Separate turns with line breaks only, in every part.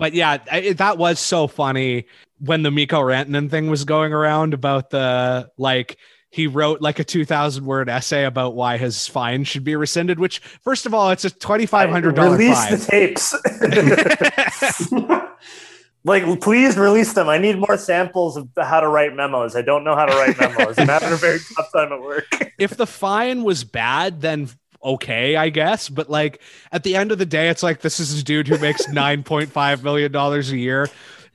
but yeah, I, that was so funny when the Mikko Rantanen thing was going around about the like he wrote like a 2000 word essay about why his fine should be rescinded which first of all it's a $2500
Release
fine
the tapes. like, please release them. I need more samples of how to write memos. I don't know how to write memos. I'm having a very tough time at work.
if the fine was bad then okay i guess but like at the end of the day it's like this is a dude who makes 9.5 million dollars a year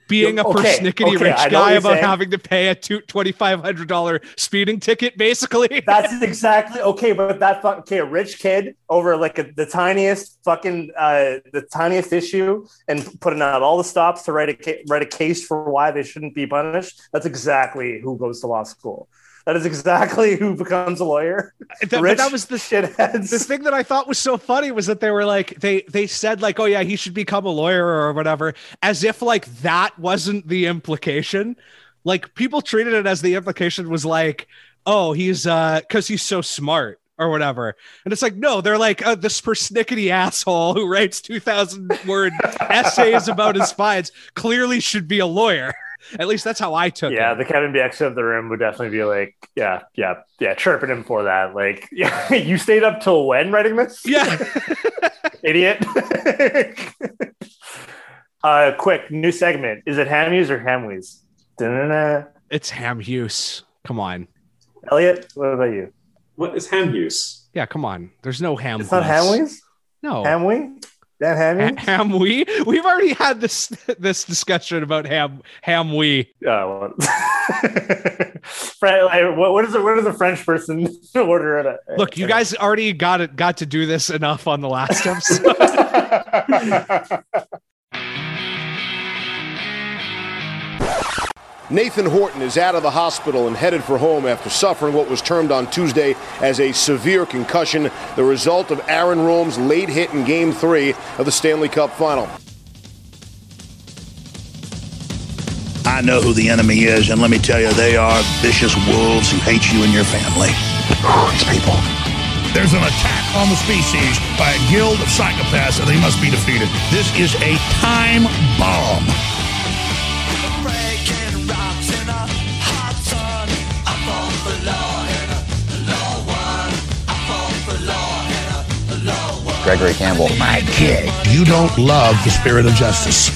being a
Okay,
persnickety
okay,
rich
I know what
guy about
saying.
having to pay a two- $2500 speeding ticket basically
That's exactly okay, but that fuck okay, a rich kid over like a, the tiniest fucking uh, the tiniest issue and putting out all the stops to write a write a case for why they shouldn't be punished. That's exactly who goes to law school. That is exactly who becomes a lawyer.
Th- but
Rich
that was the
shitheads.
the thing that I thought was so funny was that they were like they they said like oh yeah he should become a lawyer or whatever as if like that wasn't the implication like people treated it as the implication was like oh he's uh because he's so smart or whatever and it's like no they're like uh, this persnickety asshole who writes 2000 word essays about his fines clearly should be a lawyer at least that's how I took
yeah,
it Yeah,
the Kevin Bieksa of the room would definitely be like, yeah, yeah, yeah, chirping him for that. Like, yeah, you stayed up till when writing this?
yeah
idiot. uh, quick new segment. Is it Hammies or Hamwees? Da-na-na.
it's Ham Hughes come on
Elliot, what about you?
What is ham use?
yeah come on there's no Ham
It's not
Hughes.
Hamwees.
no
Hamwee. That Hammy.
ham we we've already had this this discussion about ham ham we
well. What, what is it? What does a French person order at a
look you guys already got it got to do this enough on the last episode
Nathan Horton is out of the hospital and headed for home after suffering what was termed on Tuesday as a severe concussion, the result of Aaron Rome's late hit in Game 3 of the Stanley Cup Final.
I know who the enemy is, and let me tell you, they are vicious wolves who hate you and your family. These people. There's an attack on the species by a guild of psychopaths, and they must be defeated. This is a time bomb.
Gregory Campbell.
My kid, you don't love the spirit of justice.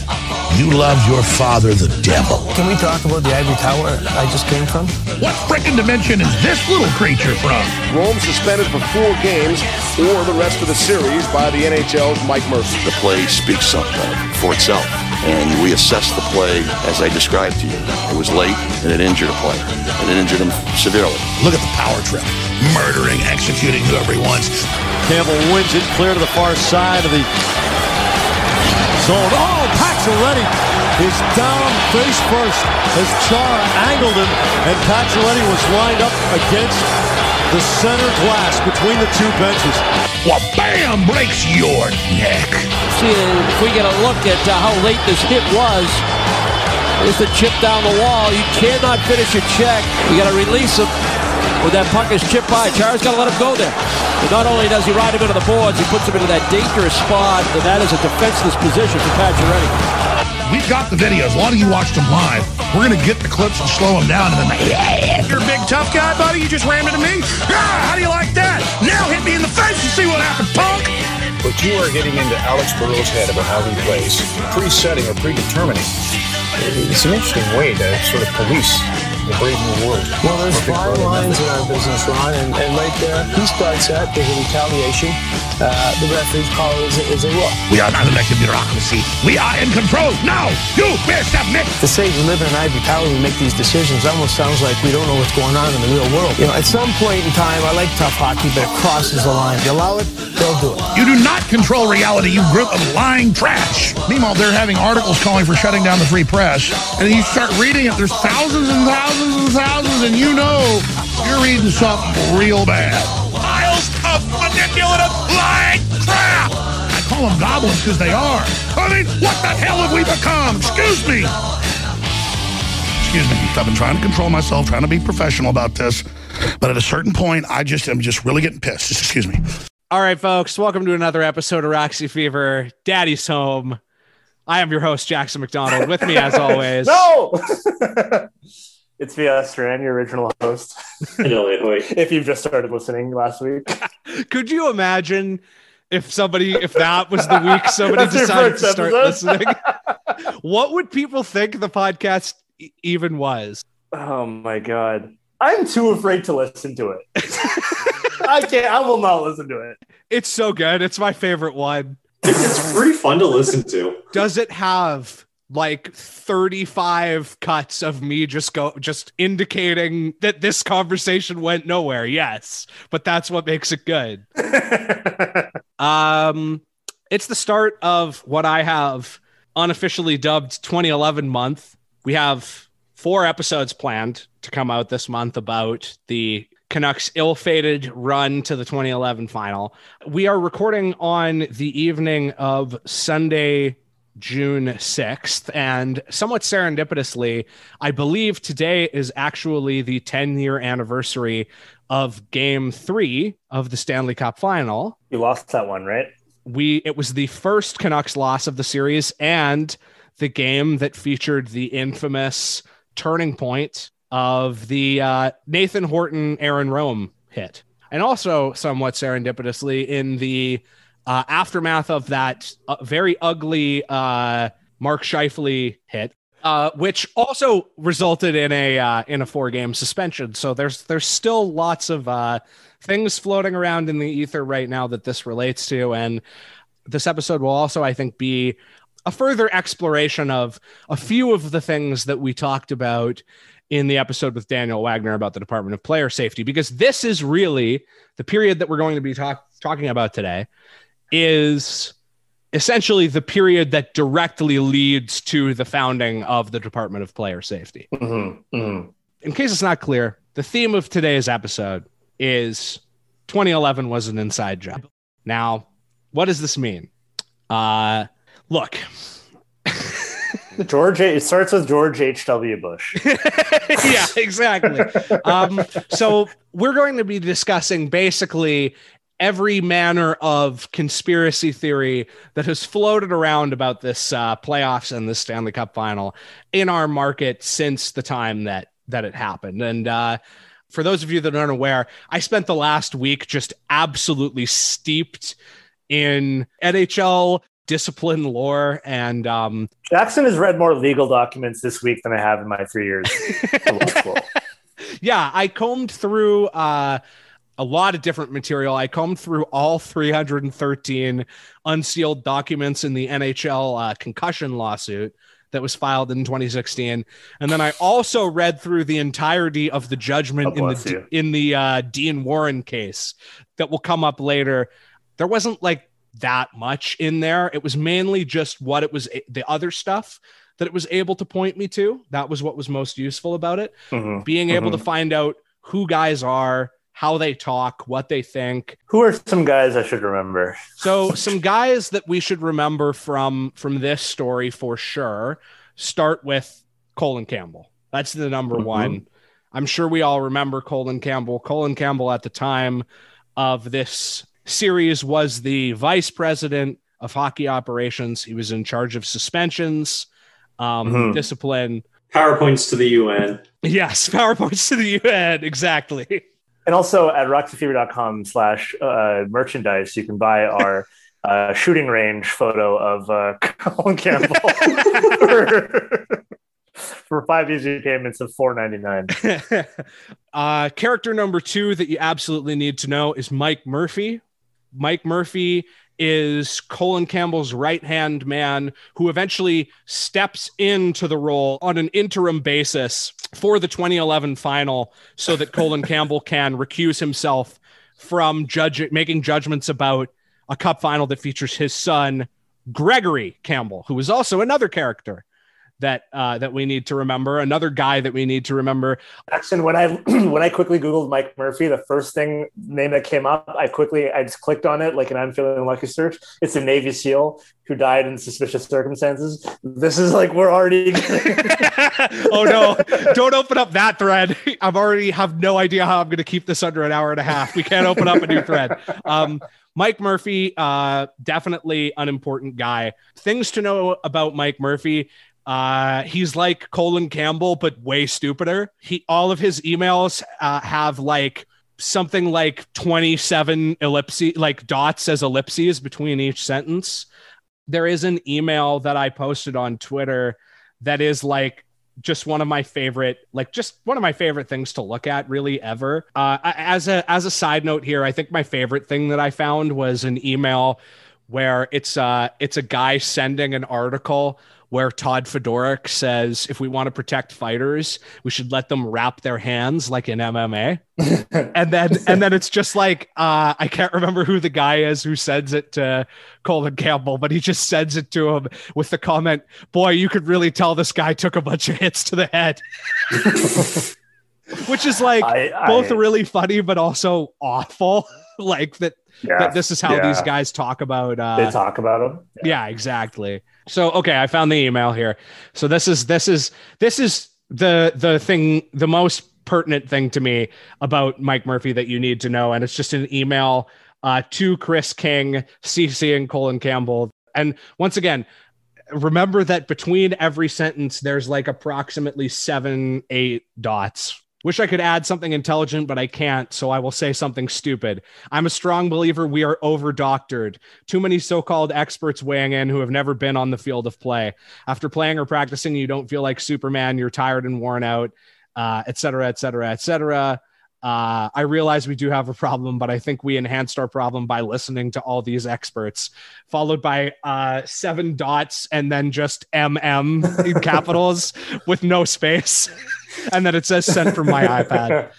You love your father, the devil.
Can we talk about the ivory tower I just came from?
What frickin' dimension is this little creature from?
Rome suspended for four games or the rest of the series by the NHL's Mike Murphy.
the play speaks uh, for itself. And we assessed the play as I described to you. It was late and it injured a player. And it injured him severely.
Look at the power trip. Murdering, executing whoever he wants.
Campbell wins it clear to the far side of the zone. Oh, Pacioretty is down face first as Chara angled him, and Pacioretty was lined up against the center glass between the two benches.
Well, bam! Breaks your neck.
See, if we get a look at uh, how late this hit was, It's a chip down the wall. You cannot finish a check. You got to release him when that puck is chipped by. Chara's got to let him go there. But not only does he ride him into the boards, he puts him into that dangerous spot, and that is a defenseless position for Pacioretty.
We've got the videos. A lot of you watched them live. We're going to get the clips and slow them down, and then they, yeah, you're a big tough guy, buddy. You just rammed into me. Ah, how do you like that? Now hit me in the face and see what happens, punk.
But you are getting into Alex Burrows' head about how he plays, pre-setting or predetermining. It's an interesting way to sort of police the brave new world.
Well, there's
Or big
fine
brother
lines in our business, Ron, and, and like uh, he starts that, there's a retaliation. Uh, the referees call is, as a, as look.
We are not elected bureaucracy. We are in control. No, you bear submit.
To say we live in an ivory tower, we make these decisions, almost sounds like we don't know what's going on in the real world. You know, at some point in time, I like tough hockey, but it crosses the line. You allow it, they'll do it.
You do not control reality, you group of lying trash. Meanwhile, they're having articles calling for shutting down the free press. And you start reading it, there's thousands and thousands and thousands, and you know you're reading something real bad. Piles of manipulative lying crap! I call them goblins because they are. I mean, what the hell have we become? Excuse me. Excuse me. I've been trying to control myself, trying to be professional about this. But at a certain point, I just am just really getting pissed. Just excuse me.
All right, folks, welcome to another episode of Roxy Fever. Daddy's home. I am your host, Jackson McDonald. With me, as always,
No! it's via Strand, your original host. if you've just started listening last week.
could you imagine if somebody, if that was the week somebody decided to start
episode?
listening? what would people think the podcast e- even was?
Oh my god. I'm too afraid to listen to it. I can't I will not listen to it.
It's so good. It's my favorite one.
It's pretty fun to listen to.
Does it have like 35 cuts of me just go just indicating that this conversation went nowhere? Yes, but that's what makes it good. um it's the start of what I have unofficially dubbed 2011 month. We have four episodes planned to come out this month about the Canucks ill-fated run to the 2011 final. We are recording on the evening of Sunday, June 6th, and somewhat serendipitously, I believe today is actually the 10-year anniversary of game 3 of the Stanley Cup final
You lost that one, right?
we it was the first Canucks loss of the series and the game that featured the infamous turning point of the uh, Nathan Horton Aaron Rome hit. And also somewhat serendipitously in the uh, aftermath of that uh, very ugly uh, Mark Scheifele hit uh, which also resulted in a uh, in a four game suspension. So there's there's still lots of uh, things floating around in the ether right now that this relates to, and this episode will also, I think, be a further exploration of a few of the things that we talked about in the episode with Daniel Wagner about the Department of Player Safety, because this is really the period that we're going to be talk- talking about today is essentially the period that directly leads to the founding of the Department of Player Safety.
Mm-hmm. Mm-hmm.
In case it's not clear, the theme of today's episode is 2011 was an inside job. Now, what does this mean? Uh, look,
George it starts with George H.W. Bush.
yeah, exactly. Um, so we're going to be discussing basically every manner of conspiracy theory that has floated around about this uh, playoffs and the Stanley Cup final in our market since the time that that it happened. And uh, for those of you that aren't aware, I spent the last week just absolutely steeped in NHL discipline lore and um,
Jackson has read more legal documents this week than I have in my three years. of law school.
yeah, I combed through uh, a lot of different material. I combed through all 313 unsealed documents in the NHL uh, concussion lawsuit that was filed in 2016, and then I also read through the entirety of the judgment in the
you.
in the uh, Dean Warren case that will come up later. There wasn't like that much in there. It was mainly just what it was the other stuff that it was able to point me to. That was what was most useful about it
Mhm.
being able
Mhm.
to find out who guys are, how they talk, what they think.
Who are some guys I should remember?
So some guys that we should remember from from this story for sure. Start with Colin Campbell. That's the number
Mhm.
one. I'm sure we all remember Colin Campbell. Colin Campbell at the time of this series was the vice president of hockey operations. He was in charge of suspensions, um,
Mhm.
discipline.
PowerPoints to the UN.
Yes, PowerPoints to the UN. Exactly.
And also at roxyfever.com slash uh, merchandise, you can buy our uh, shooting range photo of uh, Colin Campbell for, for five easy payments of four ninety nine.
uh, character number two that you absolutely need to know is Mike Murphy. Mike Murphy is Colin Campbell's right hand man who eventually steps into the role on an interim basis for the 2011 final so that Colin Campbell can recuse himself from judge making judgments about a cup final that features his son Gregory Campbell who is also another character that uh, that we need to remember. Another guy that we need to remember.
Actually, when I when I quickly googled Mike Murphy, the first thing name that came up, I quickly I just clicked on it like an I'm feeling lucky search. It's a Navy SEAL who died in suspicious circumstances. This is like we're already.
oh no! Don't open up that thread. I've already have no idea how I'm going to keep this under an hour and a half. We can't open up a new thread. Um, Mike Murphy, uh, definitely an important guy. Things to know about Mike Murphy. Uh, he's like Colin Campbell, but way stupider. He all of his emails uh, have like something like 27 ellipses, like dots as ellipses between each sentence. There is an email that I posted on Twitter that is like just one of my favorite like just one of my favorite things to look at really ever uh, as a as a side note here i think my favorite thing that i found was an email where it's uh it's a guy sending an article where Todd Fedoruk says if we want to protect fighters, we should let them wrap their hands like in MMA. and then and then it's just like uh, I can't remember who the guy is who sends it to Colin Campbell, but he just sends it to him with the comment, "Boy, you could really tell this guy took a bunch of hits to the head." Which is like
I- I-
both really funny but also awful. like that,
Yeah,
that this is how
yeah.
these guys talk about uh
they talk about him.
yeah. Exactly. So okay i found the email here. So this is this is this is the the thing the most pertinent thing to me about mike murphy that you need to know. And it's just an email uh, to chris king cc and colin campbell. And once again remember that between every sentence there's like approximately seven eight dots wish i could add something intelligent but i can't so i will say something stupid. I'm a strong believer we are over doctored too many so-called experts weighing in who have never been on the field of play. After playing or practicing you don't feel like superman you're tired and worn out uh, et cetera et cetera et cetera uh, I realize we do have a problem, but I think we enhanced our problem by listening to all these experts, followed by uh, seven dots and then just MM in capitals with no space. And then it says sent from my iPad.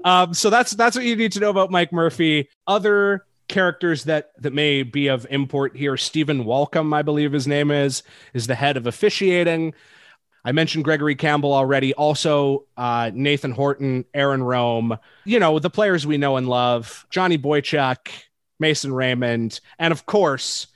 um, so that's that's what you need to know about Mike Murphy. Other characters that that may be of import here. Stephen Walkom, I believe his name is, is the head of officiating. I mentioned Gregory Campbell already. Also, uh, Nathan Horton, Aaron Rome, you know, the players we know and love, Johnny Boychuk, Mason Raymond, and of course,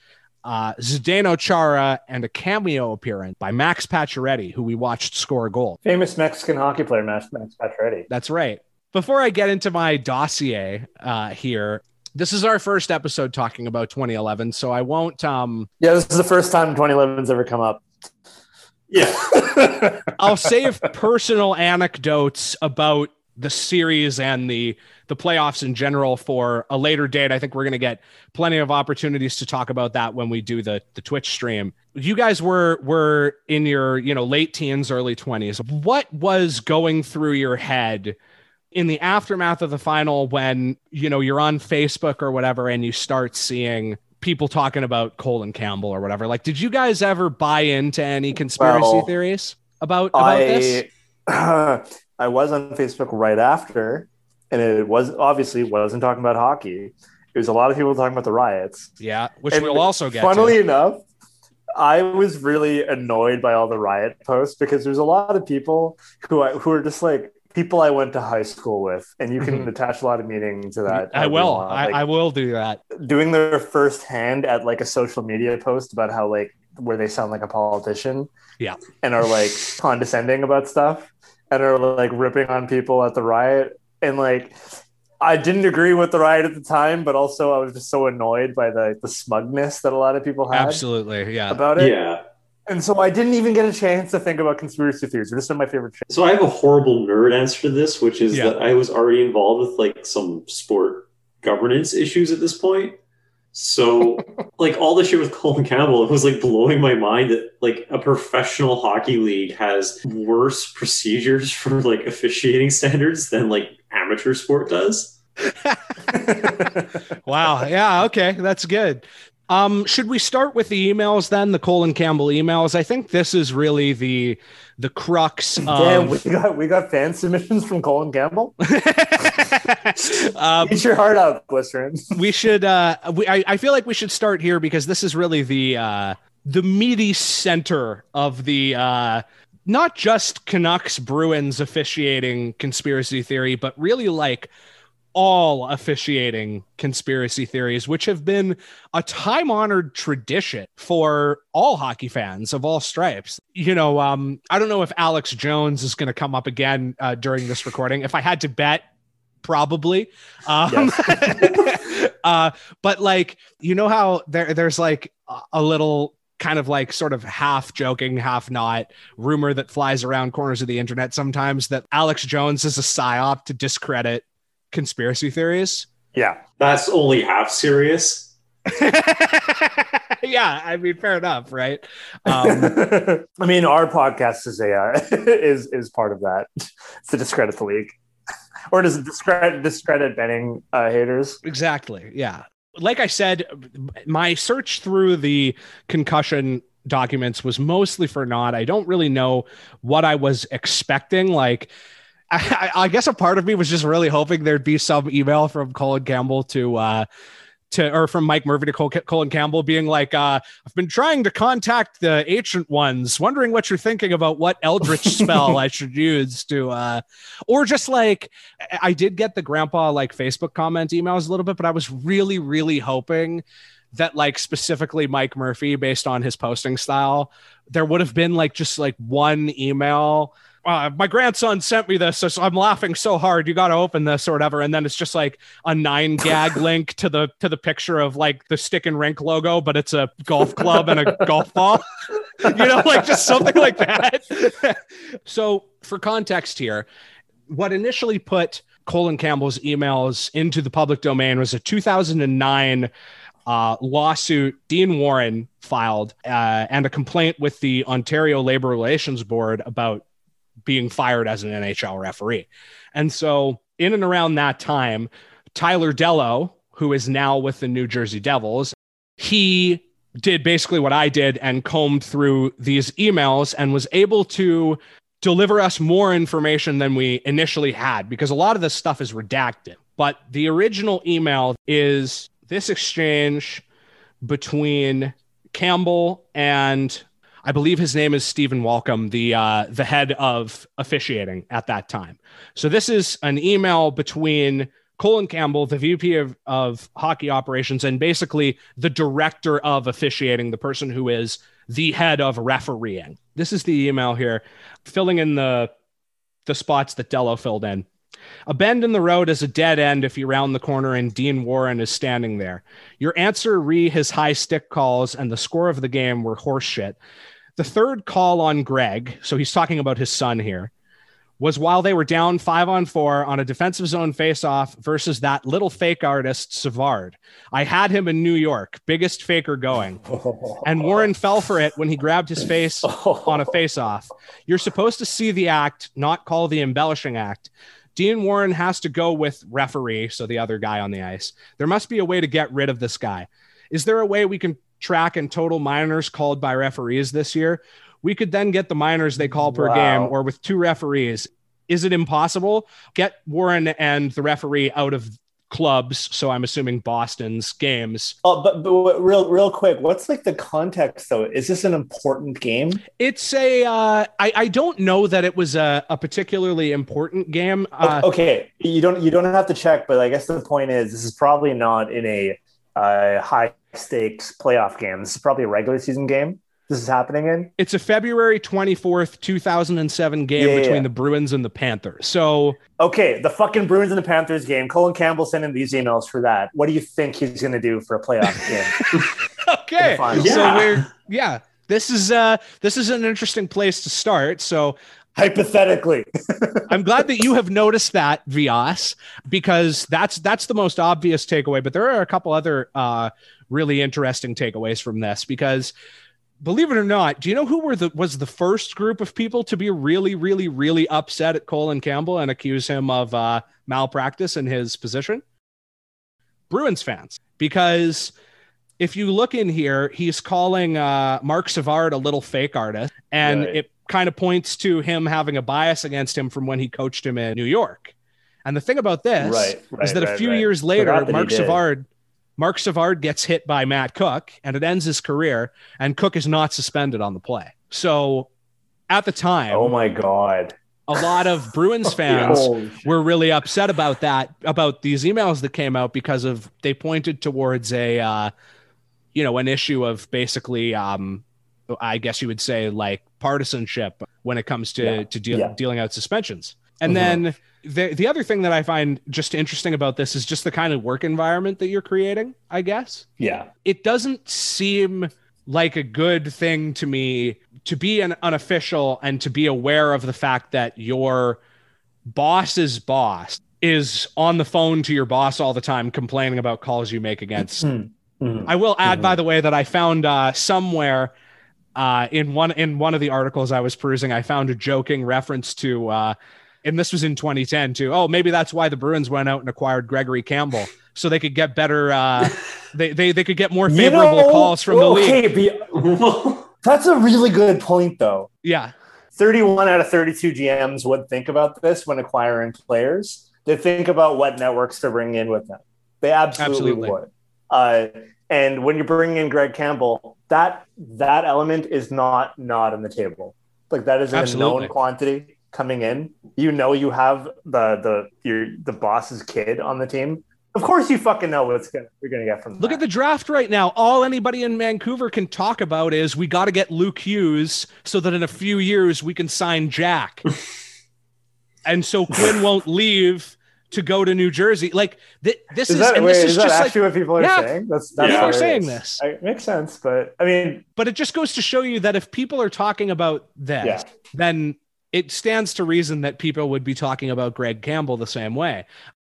uh, Zdeno Chara and a cameo appearance by Max Pacioretty, who we watched score a goal.
Famous Mexican hockey player, Max, Max Pacioretty.
That's right. Before I get into my dossier uh, here, this is our first episode talking about 2011, so I won't. Um,
Yeah, this is the first time 2011's ever come up.
Yeah.
I'll save personal anecdotes about the series and the the playoffs in general for a later date. I think we're going to get plenty of opportunities to talk about that when we do the the Twitch stream. You guys were were in your, you know, late teens, early 20s. What was going through your head in the aftermath of the final when, you know, you're on Facebook or whatever and you start seeing people talking about Colin Campbell or whatever? Like did you guys ever buy into any conspiracy
Well,
theories about about this?
I I was on Facebook right after, and it was obviously wasn't talking about hockey. It was a lot of people talking about the riots.
Yeah, which
And
we'll also get
Funnily
to.
enough, I was really annoyed by all the riot posts because there's a lot of people who I, who are just like people I went to high school with, and you can
Mhm.
attach a lot of meaning to that.
I
however
will.
want.
I,
Like,
I will do that.
doing their first hand at like a social media post about how like where they sound like a politician
Yeah.
and are like condescending about stuff and are like ripping on people at the riot and like I didn't agree with the riot at the time, but also I was just so annoyed by the the smugness that a lot of people had
Absolutely. Yeah.
about it.
Yeah.
And so I didn't even get a chance to think about conspiracy theories. They're just one of my favorite shit.
So I have a horrible nerd answer to this, which is
Yeah.
that I was already involved with like some sport governance issues at this point. So like all the shit with Colin Campbell, it was like blowing my mind that like a professional hockey league has worse procedures for like officiating standards than like amateur sport does.
Wow. Yeah. Okay. That's good. Um, should we start with the emails then? The Colin Campbell emails. I think this is really the the crux of.
Damn, we got we got fan submissions from Colin Campbell.
um,
Eat your heart out, Glycerin.
we should uh we, I, I feel like we should start here because this is really the uh the meaty center of the uh not just Canucks Bruins officiating conspiracy theory, but really like all officiating conspiracy theories, which have been a time honored tradition for all hockey fans of all stripes. You know, um, I don't know if Alex Jones is going to come up again uh, during this recording. If I had to bet, probably. Um, uh, but like, you know how there, there's like a little kind of like sort of half joking, half not rumor that flies around corners of the internet sometimes that Alex Jones is a psyop to discredit conspiracy theories.
Yeah.
That's only half serious.
yeah, I mean, fair enough, right? Um,
I mean, our podcast is a uh, is is part of that. It's to discredit the league, or does it discredit discredit betting uh, haters?
Exactly. Yeah. Like I said, my search through the concussion documents was mostly for not. I don't really know what I was expecting. Like, I, I, guess a part of me was just really hoping there'd be some email from Colin Campbell to uh, to or from Mike Murphy to Col- Colin Campbell being like, uh, I've been trying to contact the ancient ones, wondering what you're thinking about what eldritch spell I should use to uh or just like I did get the grandpa like Facebook comment emails a little bit, but I was really, really hoping that like specifically Mike Murphy, based on his posting style, there would have been like just like one email uh, my grandson sent me this, so I'm laughing so hard. You got to open this or whatever, and then it's just like a nine gag link to the to the picture of like the stick and rink logo, but it's a golf club and a golf ball. you know, like just something like that. so, for context here, what initially put Colin Campbell's emails into the public domain was a 2009 uh, lawsuit Dean Warren filed uh, and a complaint with the Ontario Labor Relations Board about being fired as an NHL referee. And so, in and around that time, Tyler Dellow, who is now with the New Jersey Devils, he did basically what I did and combed through these emails and was able to deliver us more information than we initially had because a lot of this stuff is redacted. But the original email is this exchange between Campbell and I believe his name is Stephen Walkom, the uh, the head of officiating at that time. So this is an email between Colin Campbell, the VP of, of hockey operations, and basically the director of officiating, the person who is the head of refereeing. This is the email here, filling in the the spots that Dellow filled in. A bend in the road is a dead end if you round the corner and Dean Warren is standing there. Your answer re his high stick calls and the score of the game were horseshit. The third call on Greg, so he's talking about his son here, was while they were down five on four on a defensive zone faceoff versus that little fake artist, Savard. I had him in New York, biggest faker going. And Warren fell for it when he grabbed his face on a faceoff. You're supposed to see the act, not call the embellishing act. Dean Warren has to go with referee, so the other guy on the ice. There must be a way to get rid of this guy. Is there a way we can track and total minors called by referees this year? We could then get the minors they call per
Wow.
game or with two referees. Is it impossible? Get Warren and the referee out of clubs. So I'm assuming Boston's games.
Oh, but, but real real quick, what's like the context though? Is this an important game?
It's a, uh, I, I don't know that it was a, a particularly important game. Uh,
okay, you don't you don't have to check, but I guess the point is this is probably not in a uh, high stakes playoff game. This is probably a regular season game. This is happening in.
It's a February 24th, 2007 game
Yeah, yeah,
between
yeah.
the Bruins and the Panthers. So
Okay, the fucking Bruins and the Panthers game. Colin Campbell sent in these emails for that. What do you think he's going to do for a playoff game?
okay
Fine.
so we're yeah this is uh this is an interesting place to start so
Hypothetically,
i'm glad that you have noticed that vias because that's that's the most obvious takeaway but there are a couple other uh really interesting takeaways from this because believe it or not do you know who were the was the first group of people to be really really really upset at colin campbell and accuse him of uh malpractice in his position bruins fans because if you look in here, he's calling uh, Mark Savard a little fake artist, and
Right.
it kind of points to him having a bias against him from when he coached him in New York. And the thing about this
Right,
is
right,
that a few years later, Mark. Savard Mark Savard gets hit by Matt Cooke and it ends his career, and Cooke is not suspended on the play. So at the time,
Oh my god.
a lot of Bruins fans
Holy
were really upset about that, about these emails that came out because of they pointed towards a, uh, you know, an issue of basically, um, I guess you would say like partisanship when it comes to
Yeah.
to deal,
Yeah.
dealing out suspensions. And
Mhm.
then the the other thing that I find just interesting about this is just the kind of work environment that you're creating. I guess
Yeah.
it doesn't seem like a good thing to me to be an unofficial and to be aware of the fact that your boss's boss is on the phone to your boss all the time complaining about calls you make against
Mhm.
I will add, by the way, that I found uh, somewhere uh, in one in one of the articles I was perusing, I found a joking reference to, uh, and this was in 2010 too. Oh, maybe that's why the Bruins went out and acquired Gregory Campbell so they could get better. Uh, they, they they could get more
You
favorable
know,
calls from the
okay,
league.
be- that's a really good point, though.
Yeah,
31 out of 32 GMs would think about this when acquiring players. They think about what networks to bring in with them. They absolutely,
Absolutely.
would. Uh, and when you bring in Greg Campbell, that that element is not not on the table. Like that is a
Absolutely.
known quantity coming in. You know you have the the your the boss's kid on the team. Of course, you fucking know what's gonna you're gonna get from.
look at the draft right now. All anybody in Vancouver can talk about is we got to get Luke Hughes so that in a few years we can sign Jack. and so Quinn won't leave to go to New Jersey. Like th- this
Is
is,
that,
and
wait,
this
is
is
that
just
actually
like
what people are
Yeah.
saying? That's that's
People
are saying this.
It makes sense, but I mean,
but it just goes to show you that if people are talking about this,
Yeah.
then it stands to reason that people would be talking about Greg Campbell the same way.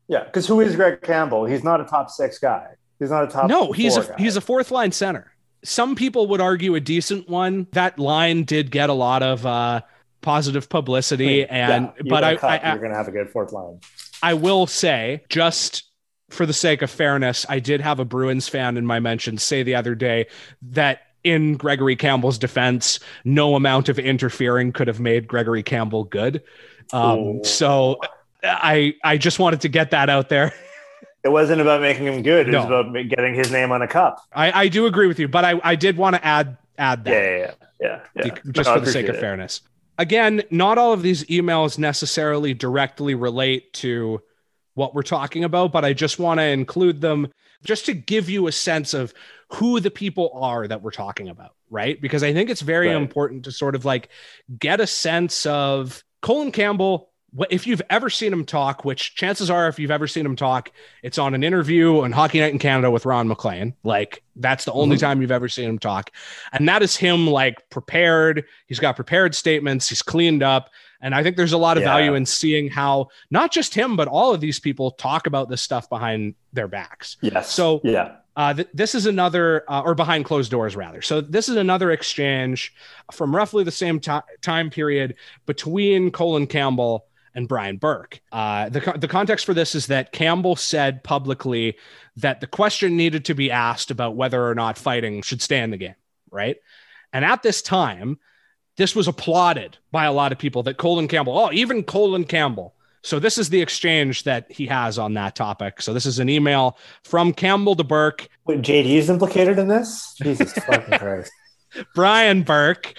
yeah, because who is Greg Campbell? He's not a top six guy. He's not a top.
no, he's
four
a
guy.
he's a fourth line center. Some people would argue a decent one. That line did get a lot of uh, positive publicity, and
Yeah,
but I,
a cup,
I, I
you're gonna have a good fourth line.
I will say, just for the sake of fairness, I did have a Bruins fan in my mentions say the other day that in Gregory Campbell's defense, no amount of interfering could have made Gregory Campbell good. Um, so I I just wanted to get that out there.
It wasn't about making him good. It was about getting his name on a cup.
I, I do agree with you, but I, I did want to add add that.
Yeah, yeah, yeah, yeah. yeah.
Just
No,
for the sake of
it.
fairness. Again, not all of these emails necessarily directly relate to what we're talking about, but I just want to include them just to give you a sense of who the people are that we're talking about, right? Because I think it's very
Right.
important to sort of like get a sense of Colin Campbell. If you've ever seen him talk, which chances are, if you've ever seen him talk, it's on an interview on Hockey Night in Canada with Ron MacLean. Like that's the only mm-hmm. time you've ever seen him talk. And that is him like prepared. He's got prepared statements. He's cleaned up. And I think there's a lot of
Yeah.
value in seeing how not just him, but all of these people talk about this stuff behind their backs.
Yes.
So-
yeah,
Uh, th- this is another, uh, or behind closed doors, rather. So this is another exchange from roughly the same ti- time period between Colin Campbell and Brian Burke. Uh, the, co- the context for this is that Campbell said publicly that the question needed to be asked about whether or not fighting should stay in the game, right? And at this time, this was applauded by a lot of people that Colin Campbell, oh, even Colin Campbell. So this is the exchange that he has on that topic. So this is an email from Campbell to Burke,
Wait, JD is implicated in this. Jesus fucking Christ.
Brian Burke,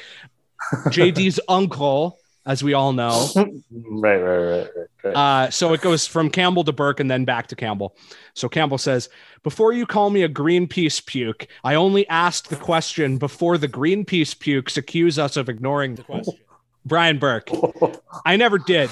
JD's uncle, as we all know.
Right, right, right, right. right.
Uh, so it goes from Campbell to Burke and then back to Campbell. So Campbell says, Before you call me a Greenpeace puke, I only asked the question before the Greenpeace pukes accuse us of ignoring the question. Brian Burke, I never did.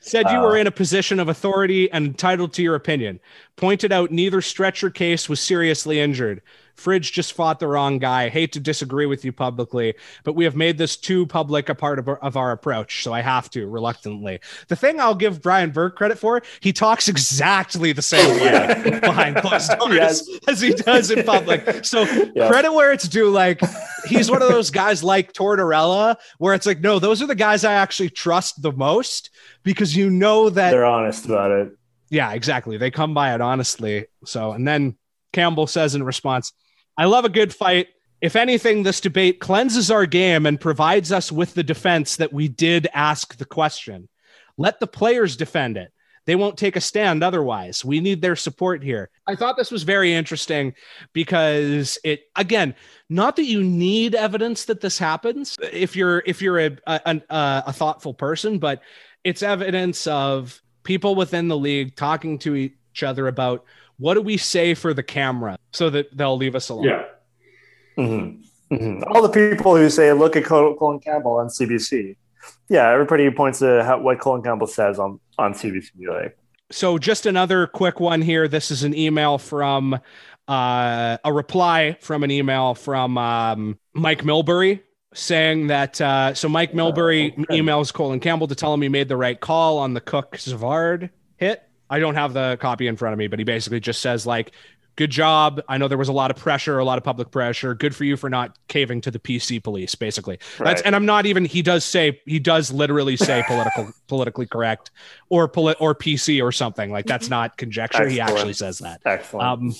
Said you were in a position of authority and entitled to your opinion. Pointed out neither stretcher case was seriously injured. Fridge just fought the wrong guy. Hate to disagree with you publicly, but we have made this too public a part of our, of our approach, so I have to reluctantly. The thing I'll give Brian Burke credit for, he talks exactly the same way behind closed doors
Yes.
as he does in public. So
Yeah.
credit where it's due. Like he's one of those guys like Tortorella, where it's like, no, those are the guys I actually trust the most because you know that
They're honest about it.
yeah, exactly. They come by it honestly. So, and then Campbell says in response, I love a good fight. If anything, this debate cleanses our game and provides us with the defense that we did ask the question. Let the players defend it. They won't take a stand otherwise. We need their support here. I thought this was very interesting because it again, not that you need evidence that this happens if you're if you're a a, a, a thoughtful person, but it's evidence of people within the league talking to each other about what do we say for the camera so that they'll leave us alone.
Yeah.
Mm-hmm. Mm-hmm. All the people who say, look at Colin Campbell on CBC. Yeah, everybody points to how, what Colin Campbell says on, on CBC. Like,
So, just another quick one here. This is an email from uh, a reply from an email from um, Mike Milbury saying that. Uh, so, Mike Milbury emails Colin Campbell to tell him he made the right call on the Cooke Savard hit. I don't have the copy in front of me, but he basically just says, like, good job. I know there was a lot of pressure, a lot of public pressure. Good for you for not caving to the PC police, basically. That's and I'm not even he does say he does literally say political politically correct or poli- or PC or something. Like that's not conjecture. He actually says that.
excellent.
Um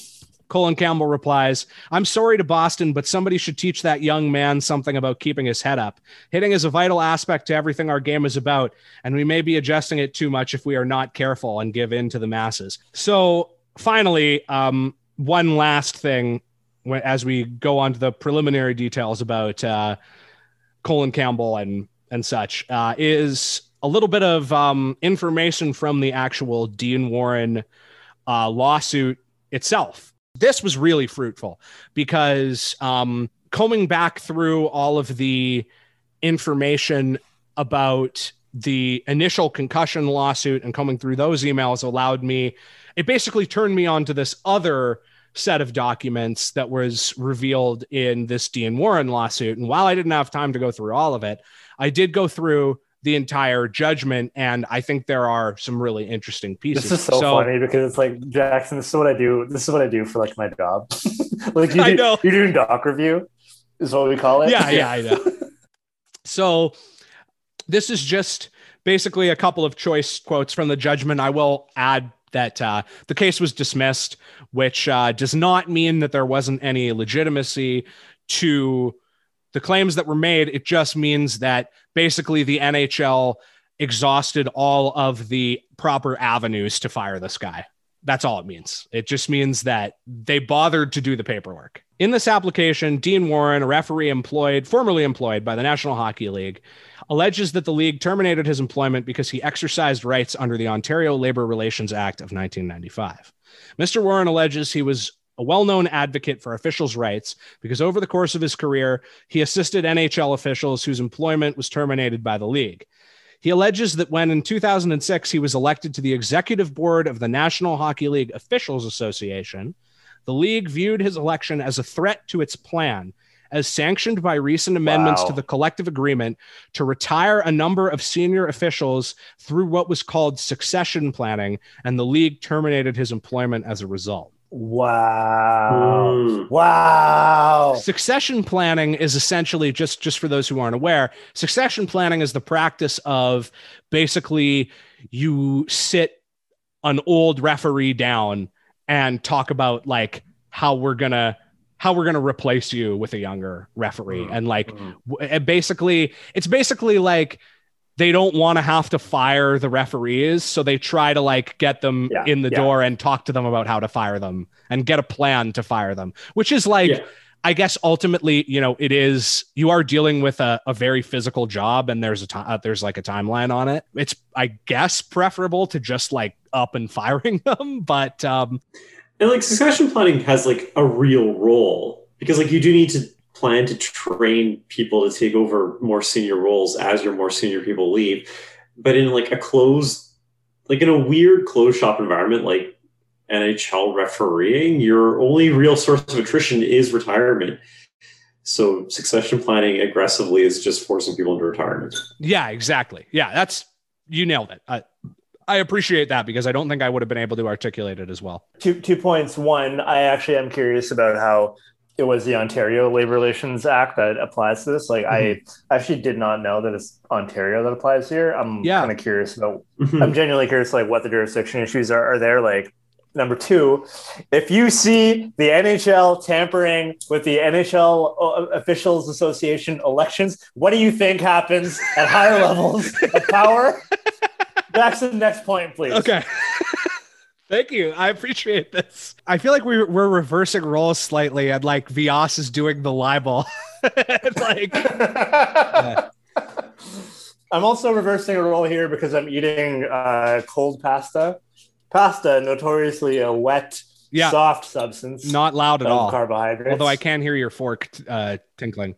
Colin Campbell replies, I'm sorry to Boston, but somebody should teach that young man something about keeping his head up. Hitting is a vital aspect to everything our game is about, and we may be adjusting it too much if we are not careful and give in to the masses. So, finally, um, one last thing as we go on to the preliminary details about uh, Colin Campbell and and such uh, is a little bit of um, information from the actual Dean Warren uh, lawsuit itself. This was really fruitful because um, combing back through all of the information about the initial concussion lawsuit and coming through those emails allowed me, it basically turned me on to this other set of documents that was revealed in this Dean Warren lawsuit. And while I didn't have time to go through all of it, I did go through the entire judgment, and I think there are some really interesting pieces.
this is so, funny because it's like Jackson. This is what I do. This is what I do for like my job. like you
I know.
you're doing doc review, is what we call it.
Yeah, yeah, I know. so this is just basically a couple of choice quotes from the judgment. I will add that uh, the case was dismissed, which uh, does not mean that there wasn't any legitimacy to the claims that were made. It just means that basically the NHL exhausted all of the proper avenues to fire this guy. That's all it means. It just means that they bothered to do the paperwork. In this application, Dean Warren, a referee employed, formerly employed by the National Hockey League, alleges that the league terminated his employment because he exercised rights under the Ontario Labor Relations Act of 1995. Mr. Warren alleges he was a well known advocate for officials' rights because over the course of his career, he assisted NHL officials whose employment was terminated by the league. He alleges that when in 2006 he was elected to the executive board of the National Hockey League Officials Association, the league viewed his election as a threat to its plan, as sanctioned by recent amendments
Wow.
to the collective agreement to retire a number of senior officials through what was called succession planning, and the league terminated his employment as a result.
Wow.
Mm.
Wow.
Succession planning is essentially just just for those who aren't aware, succession planning is the practice of basically you sit an old referee down and talk about like how we're going to how we're going to replace you with a younger referee and like
Mm-hmm.
w- and basically it's basically like they don't want to have to fire the referees so they try to like get them
Yeah,
in the
yeah.
door and talk to them about how to fire them and get a plan to fire them which is like
Yeah.
I guess ultimately, you know, it is you are dealing with a, a very physical job, and there's a time uh, there's like a timeline on it. It's I guess preferable to just like up and firing them, but um,
And like succession planning has like a real role because like you do need to plan to train people to take over more senior roles as your more senior people leave. But in like a closed, like in a weird closed shop environment like NHL refereeing, your only real source of attrition is retirement. So succession planning aggressively is just forcing people into retirement.
yeah, exactly. Yeah, that's you nailed it. I, I appreciate that because I don't think I would have been able to articulate it as well.
Two two points. One, I actually am curious about how it was the Ontario Labor Relations Act that applies to this. Like, I actually did not know that it's Ontario that applies here. I'm
Yeah.
kind of curious about.
Mhm.
I'm genuinely curious, like, what the jurisdiction issues are, are there. Like, number two, if you see the NHL tampering with the NHL o- Officials Association elections, what do you think happens at higher levels of power? Jackson, next point, please.
Okay. Thank you. I appreciate this. I feel like we, we're reversing roles slightly, and like Vias is doing the libel. like,
I'm also reversing a role here because I'm eating uh, cold pasta. Pasta, notoriously a wet,
Yeah.
soft substance.
not loud at all.
Carbohydrates.
Although I can hear your fork uh, tinkling.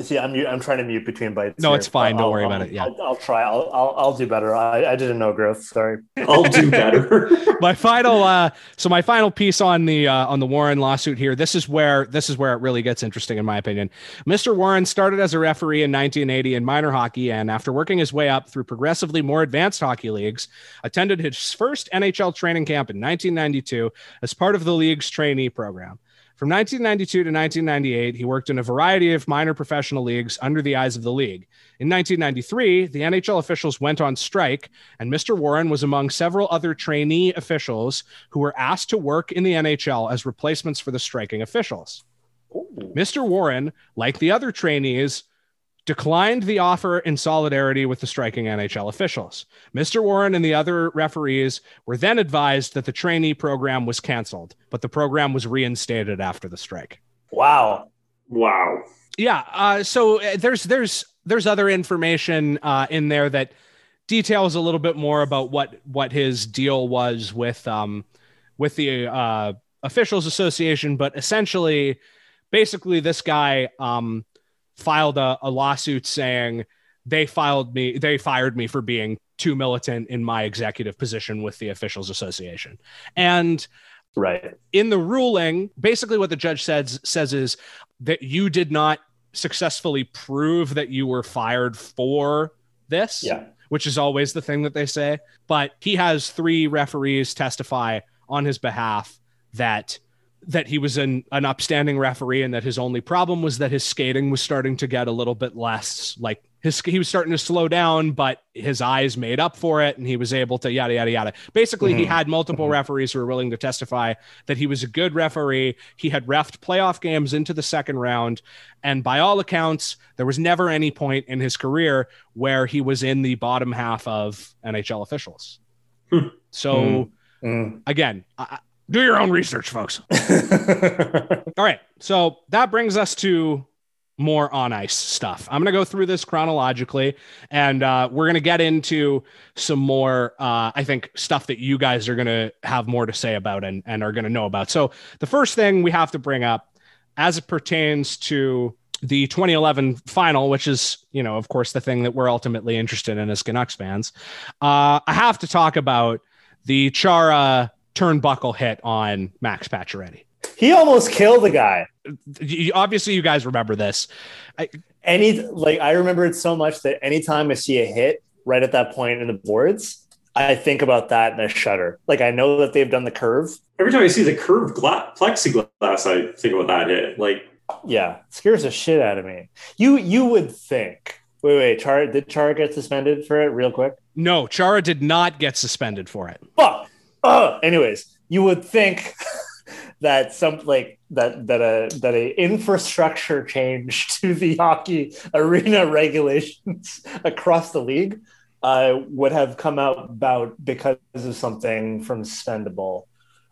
See, I'm I'm trying to mute between bites.
No,
here.
it's fine. Don't
I'll-
worry
I'll-
about it. Yeah.
I'll, I'll try. I'll, I'll I'll do better. I, I didn't know growth. Sorry.
I'll do better.
my final uh so my final piece on the uh on the Warren lawsuit here this is where this is where it really gets interesting in my opinion. Mr. Warren started as a referee in 1980 in minor hockey and after working his way up through progressively more advanced hockey leagues attended his first NHL training camp in 1992 as part of the league's trainee program. From 1992 to 1998, he worked in a variety of minor professional leagues under the eyes of the league. In 1993, the NHL officials went on strike, and Mr. Warren was among several other trainee officials who were asked to work in the NHL as replacements for the striking officials. Mr. Warren, like the other trainees, declined the offer in solidarity with the striking NHL officials. Mr. Warren and the other referees were then advised that the trainee program was canceled, but the program was reinstated after the strike.
Wow.
wow.
Yeah. Uh, so uh, there's there's there's other information uh, in there that details a little bit more about what what his deal was with um with the uh, officials association, but essentially, basically, this guy um filed a, a lawsuit saying they filed me they fired me for being too militant in my executive position with the officials association and
Right.
in the ruling, basically what the judge says says is that you did not successfully prove that you were fired for this,
Yeah.
which is always the thing that they say. But he has three referees testify on his behalf that that he was an, an upstanding referee and that his only problem was that his skating was starting to get a little bit less like his he was starting to slow down but his eyes made up for it and he was able to yada yada yada basically he
Mhm.
had multiple referees who were willing to testify that he was a good referee he had refed playoff games into the second round and by all accounts there was never any point in his career where he was in the bottom half of nhl officials
Hmm.
so
Mm.
again I- do your own research folks all right. So that brings us to more on ice stuff. I'm going to go through this chronologically and uh, we're going to get into some more, uh, I think, stuff that you guys are going to have more to say about and, and are going to know about. So the first thing we have to bring up as it pertains to the 2011 final, which is, you know, of course, the thing that we're ultimately interested in as Canucks fans, uh, I have to talk about the Chara turnbuckle hit on Max Pacioretty
he almost killed the guy.
obviously you guys remember this
Any like I remember it so much that anytime I see a hit right at that point in the boards, I think about that and I shudder. Like I know that they've done the curve.
Every time I see the curved gla- plexiglass, I think about that hit. Like,
Yeah, scares the shit out of me. You you would think. Wait, wait, Char did Char get suspended for it real quick?
no chara did not get suspended for it
Fuck. Uh, anyways, you would think that some like that that a that a infrastructure change to the hockey arena regulations across the league uh, would have come out about because of something from spendable.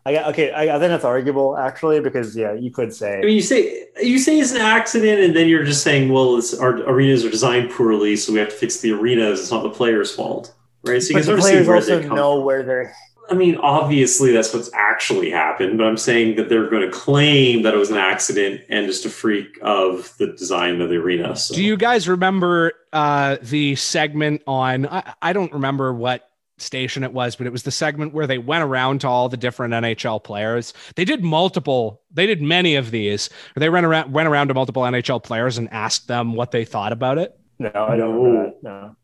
I got okay. I, I think that's arguable actually because yeah, you could say
I mean, you say you say it's an accident, and then you're just saying, well, it's, our arenas are designed poorly, so we have to fix the arenas. It's not the players' fault, right? So you
but
can
the
sort of see
players
where
also
they come
know where they're
I mean, obviously that's what's actually happened, but I'm saying that they're going to claim that it was an accident and just a freak of the design of the arena. So.
do you guys remember uh the segment on I, I don't remember what station it was but it was the segment where they went around to all the different nhl players they did multiple they did many of these they went around went around to multiple nhl players and asked them what they thought about it
no, I don't remember that. No,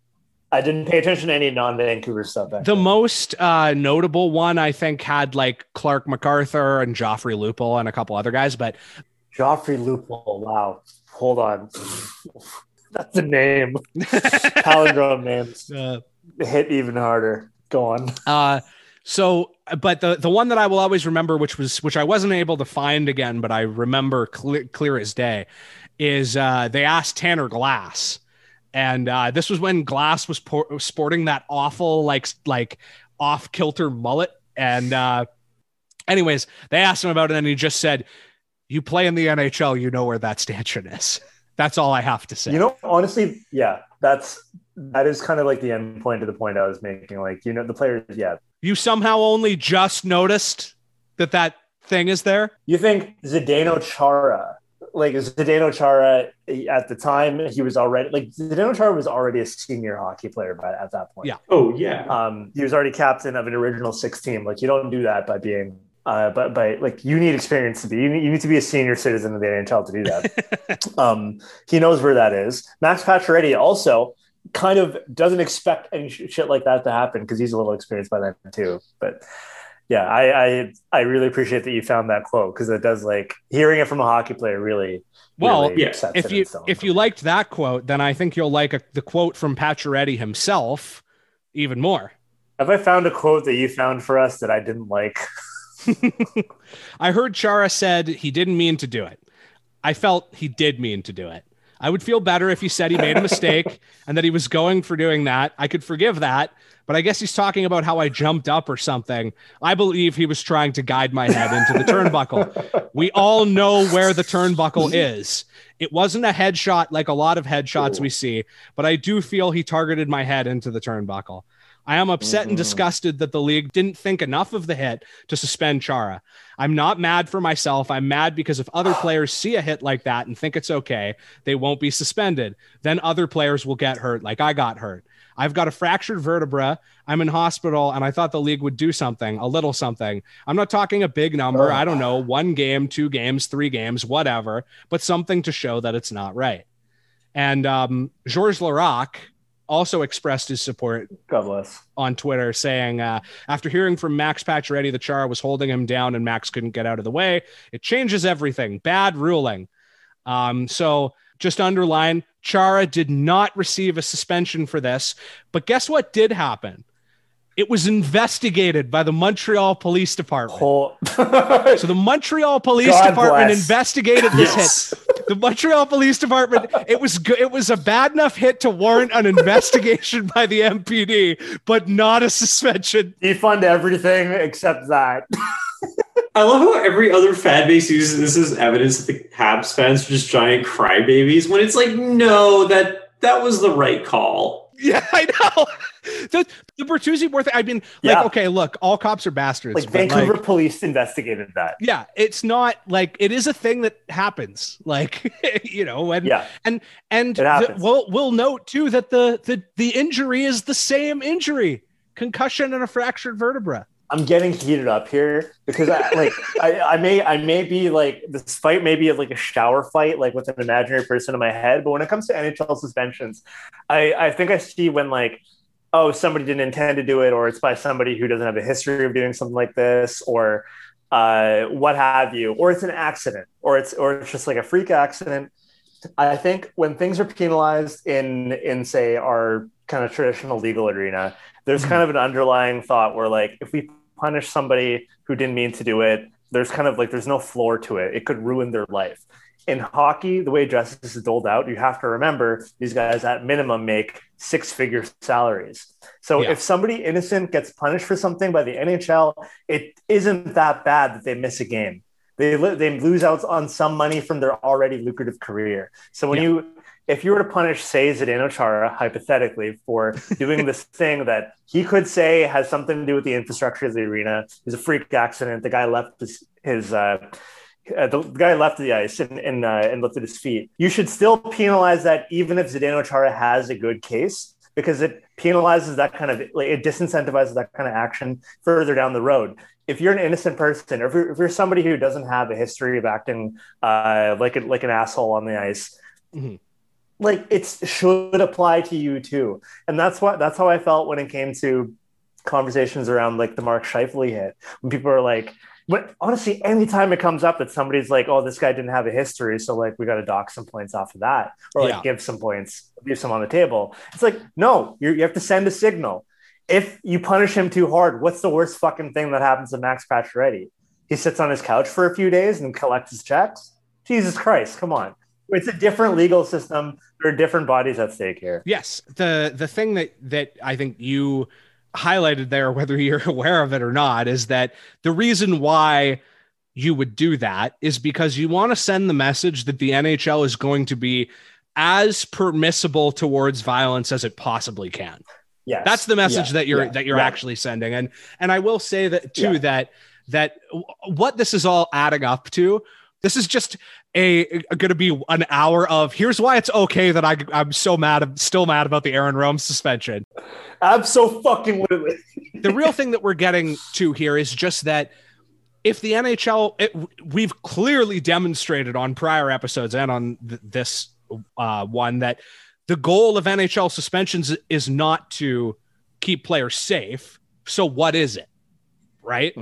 I didn't pay attention to any non-Vancouver stuff. Back
The
then.
most uh, notable one, I think, had like Clarke MacArthur and Joffrey Lupul and a couple other guys, but
Joffrey Loophole. Wow. Hold on. That's a name. Palindrome names
uh,
hit even harder. Go on.
uh, so, but the the one that I will always remember, which was which I wasn't able to find again, but I remember clear, clear as day, is uh, they asked Tanner Glass And uh, this was when Glass was por- sporting that awful like like off kilter mullet. And uh, anyways, they asked him about it, and he just said, "You play in the NHL, you know where that stanchion is." That's all I have to say.
You know, honestly, yeah, that's that is kind of like the end point of the point I was making. Like, you know, the players, yeah.
you somehow only just noticed that that thing is there.
You think Zdeno Chara, like Zdeno Chara at the time, he was already like Zdeno Chara was already a senior hockey player by at that point.
Yeah.
Oh yeah.
Um, he was already captain of an original six team. Like, you don't do that by being. Uh, but by like you need experience to be you need, you need to be a senior citizen of the NHL to do that. um, he knows where that is. Max Pacioretty also kind of doesn't expect any sh- shit like that to happen because he's a little experienced by then too. But yeah, I I, I really appreciate that you found that quote because it does like hearing it from a hockey player really.
Well,
really
yeah,
if you if you liked that quote, then I think you'll like a, the quote from Pacioretty himself even more.
have I found a quote that you found for us that I didn't like?
I heard Chara said he didn't mean to do it. I felt he did mean to do it. I would feel better if he said he made a mistake and that he was going for doing that. I could forgive that, but I guess he's talking about how I jumped up or something. I believe he was trying to guide my head into the turnbuckle. We all know where the turnbuckle is. It wasn't a headshot like a lot of headshots we see, but I do feel he targeted my head into the turnbuckle. I am upset and disgusted that the league didn't think enough of the hit to suspend Chara. I'm not mad for myself. I'm mad because if other players see a hit like that and think it's okay, they won't be suspended. Then other players will get hurt, like I got hurt. I've got a fractured vertebra. I'm in hospital, and I thought the league would do something, a little something. I'm not talking a big number. I don't know, one game, two games, three games, whatever, but something to show that it's not right. And um, Georges Laraque also expressed his support
God bless.
on Twitter, saying uh, after hearing from Max Pacioretty, the Char was holding him down and Max couldn't get out of the way. It changes everything. Bad ruling. Um, so just underline Chara did not receive a suspension for this, but guess what did happen? It was investigated by the Montreal Police Department.
Whole-
So the Montreal Police
God
Department
bless.
investigated this
Yes.
hit. The Montreal Police Department. It was good. It was a bad enough hit to warrant an investigation by the MPD, but not a suspension.
defund everything except that.
I love how every other fan base uses this as evidence that the Habs fans are just giant crybabies when it's like, no, that that was the right call.
Yeah, I know. The the Bertuzzi Moore thing. I mean, like,
Yeah.
okay, look, all cops are bastards.
Like Vancouver
like,
police investigated that.
yeah, it's not like it is a thing that happens. Like, you know, and
Yeah.
and and the- we'll we'll note too that the the the injury is the same injury, concussion and a fractured vertebra.
I'm getting heated up here because I like I, I may I may be like this fight may be like a shower fight like with an imaginary person in my head, but when it comes to NHL suspensions, I I think I see when like oh somebody didn't intend to do it or it's by somebody who doesn't have a history of doing something like this or uh, what have you or it's an accident or it's or it's just like a freak accident. I think when things are penalized in in say our kind of traditional legal arena, there's mm-hmm. kind of an underlying thought where like if we punish somebody who didn't mean to do it, there's kind of like there's no floor to it. It could ruin their life. In hockey, the way justice is doled out, you have to remember these guys at minimum make six figure salaries. So
Yeah.
if somebody innocent gets punished for something by the NHL, it isn't that bad that they miss a game. They, they lose out on some money from their already lucrative career. So when
Yeah.
you if you were to punish, say, Zdeno Chara, hypothetically, for doing this thing that he could say has something to do with the infrastructure of the arena, it was a freak accident. The guy left his, his uh, uh, the, the guy left the ice and and, uh, and lifted his feet. You should still penalize that, even if Zdeno Chara has a good case, because it penalizes that kind of like it disincentivizes that kind of action further down the road. If you're an innocent person, or if you're, if you're somebody who doesn't have a history of acting uh, like a, like an asshole on the ice,
Mhm.
Like it should apply to you too. And that's what that's how I felt when it came to conversations around like the Mark Scheifele hit. When people are like, but honestly, anytime it comes up that somebody's like, "Oh, this guy didn't have a history," so like we got to dock some points off of that, or like
Yeah.
give some points, leave some on the table. It's like, no, you have to send a signal. If you punish him too hard, what's the worst fucking thing that happens to Max Pacioretty? He sits on his couch for a few days and collects his checks. Jesus Christ, come on. It's a different legal system. There are different bodies at stake here.
Yes, the the thing that that I think you highlighted there, whether you're aware of it or not, is that the reason why you would do that is because you want to send the message that the NHL is going to be as permissible towards violence as it possibly can.
Yeah,
That's the message
Yeah.
that you're
Yeah.
that you're
Yeah.
actually sending. And and I will say that too that that what this is all adding up to, this is just a, going to be an hour of here's why it's okay that I I'm so mad still mad about the Aaron Rome suspension.
I'm so fucking literally.
the real thing that we're getting to here is just that if the NHL, it, we've clearly demonstrated on prior episodes and on th- this uh, one that the goal of NHL suspensions is not to keep players safe. So what is it, right?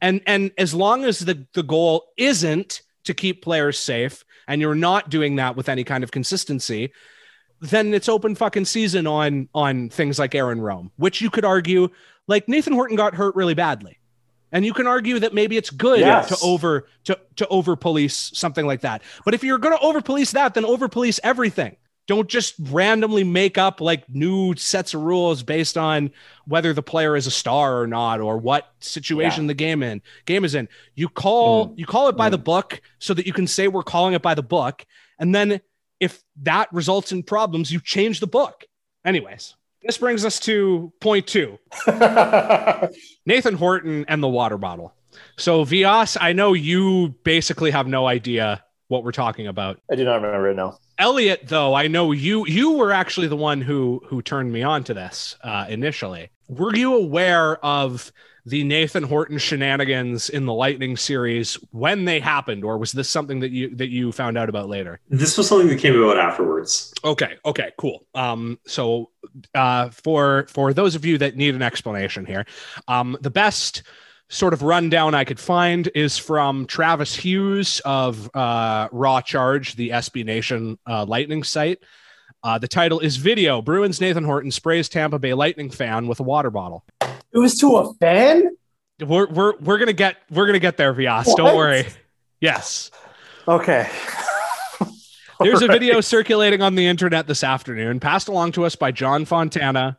And and as long as the the goal isn't to keep players safe, and you're not doing that with any kind of consistency, then it's open fucking season on on things like Aaron Rome, which you could argue like Nathan Horton got hurt really badly. And you can argue that maybe it's good
Yes.
to over to to over police something like that. But if you're going to over police that, then over police everything. Don't just randomly make up like new sets of rules based on whether the player is a star or not or what situation the game in game is in. You call mm. you call it by mm. the book so that you can say we're calling it by the book and then if that results in problems, you change the book. Anyways, this brings us to point two Nathan Horton and the water bottle. So, Vias, I know you basically have no idea what we're talking about.
I do not remember it now.
Elliot, though, I know you you were actually the one who who turned me on to this uh, initially. Were you aware of the Nathan Horton shenanigans in the Lightning series when they happened, or was this something that you that you found out about later?
This was something that came about afterwards.
Okay. Okay. Cool. Um. So, uh, for for those of you that need an explanation here, um, the best sort of rundown I could find is from Travis Hughes of uh, Raw Charge, the SB Nation uh, Lightning site. Uh, the title is "Video: Bruins Nathan Horton sprays Tampa Bay Lightning fan with a water bottle."
It was to a fan?
We're we're we're gonna get we're gonna get there, Vias.
What?
Don't worry. Yes.
Okay.
There's a video circulating on the internet this afternoon, passed along to us by John Fontana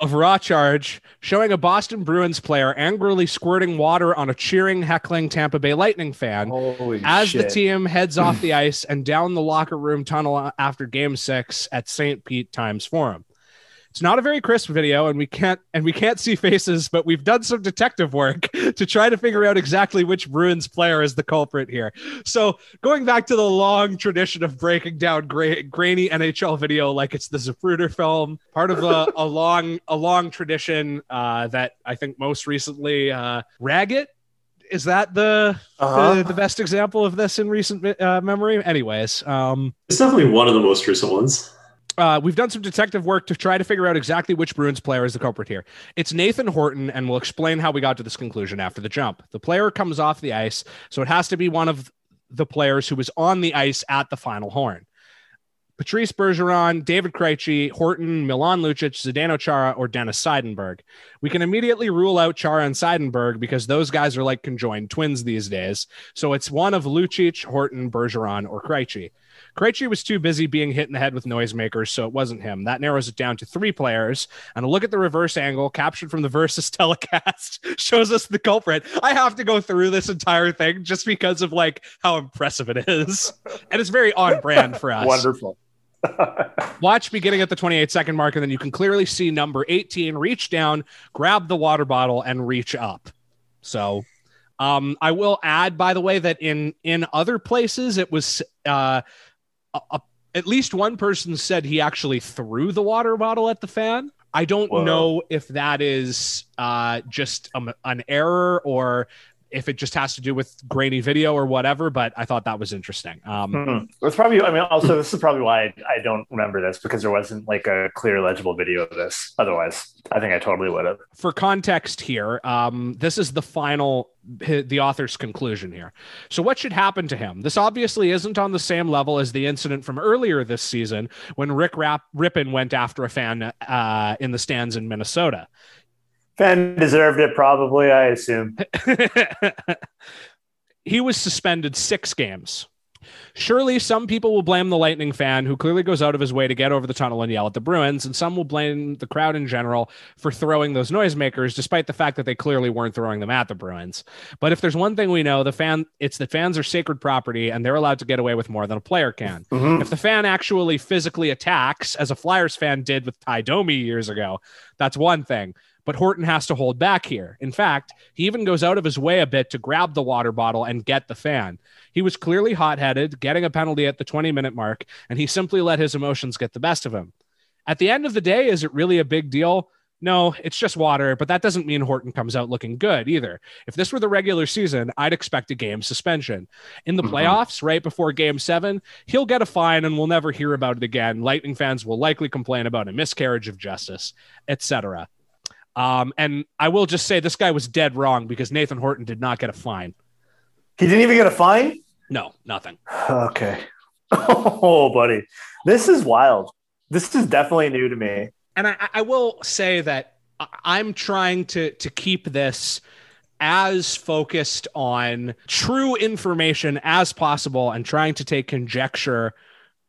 of Raw Charge, showing a Boston Bruins player angrily squirting water on a cheering, heckling Tampa Bay Lightning fan
Holy
as the team heads off the ice and down the locker room tunnel after game six at St. Pete Times Forum. It's not a very crisp video, and we can't and we can't see faces, but we've done some detective work to try to figure out exactly which Bruins player is the culprit here. So going back to the long tradition of breaking down gra- grainy NHL video like it's the Zapruder film, part of a, a long a long tradition uh, that I think most recently uh, Raggett is that the,
Uh-huh.
the the best example of this in recent uh, memory? Anyways, um,
It's definitely one of the most recent ones.
Uh, we've done some detective work to try to figure out exactly which Bruins player is the culprit here. It's Nathan Horton, and we'll explain how we got to this conclusion after the jump. The player comes off the ice, so it has to be one of the players who was on the ice at the final horn. Patrice Bergeron, David Krejci, Horton, Milan Lucic, Zdeno Chara, or Dennis Seidenberg. We can immediately rule out Chara and Seidenberg because those guys are like conjoined twins these days. So it's one of Lucic, Horton, Bergeron, or Krejci. Krejci was too busy being hit in the head with noisemakers, so it wasn't him. That narrows it down to three players. And a look at the reverse angle captured from the Versus telecast shows us the culprit. I have to go through this entire thing just because of like how impressive it is, and it's very on brand for us.
Wonderful.
Watch beginning at the 28 second mark, and then you can clearly see number 18 reach down, grab the water bottle, and reach up. So, um, I will add, by the way, that in in other places it was uh, a- at least one person said he actually threw the water bottle at the fan. I don't
Whoa.
know if that is uh, just a, an error or if it just has to do with grainy video or whatever. But I thought that was interesting. Um,
Hmm. That's probably. I mean, also this is probably why I, I don't remember this because there wasn't like a clear, legible video of this. Otherwise, I think I totally would have.
for context here, um, this is the final, the author's conclusion here. So, what should happen to him? This obviously isn't on the same level as the incident from earlier this season when Rick Rapp- Rypien went after a fan uh, in the stands in Minnesota.
Fan deserved it, probably. I assume.
he was suspended six games. Surely some people will blame the Lightning fan who clearly goes out of his way to get over the tunnel and yell at the Bruins, and some will blame the crowd in general for throwing those noisemakers, despite the fact that they clearly weren't throwing them at the Bruins. But if there's one thing we know, the fan it's that fans are sacred property and they're allowed to get away with more than a player can.
Mhm.
If the fan actually physically attacks, as a Flyers fan did with Tie Domi years ago, that's one thing. But Horton has to hold back here. In fact, he even goes out of his way a bit to grab the water bottle and get the fan. He was clearly hot headed, getting a penalty at the 20 minute mark, and he simply let his emotions get the best of him. At the end of the day, is it really a big deal? No, it's just water, but that doesn't mean Horton comes out looking good either. If this were the regular season, I'd expect a game suspension. In the mm-hmm. playoffs, right before game seven, he'll get a fine and we'll never hear about it again. Lightning fans will likely complain about a miscarriage of justice, etc. Um, and I will just say this guy was dead wrong because Nathan Horton did not get a fine.
He didn't even get a fine.
No, nothing.
Okay. Oh, buddy, this is wild. This is definitely new to me.
and I, I will say that I'm trying to to keep this as focused on true information as possible and trying to take conjecture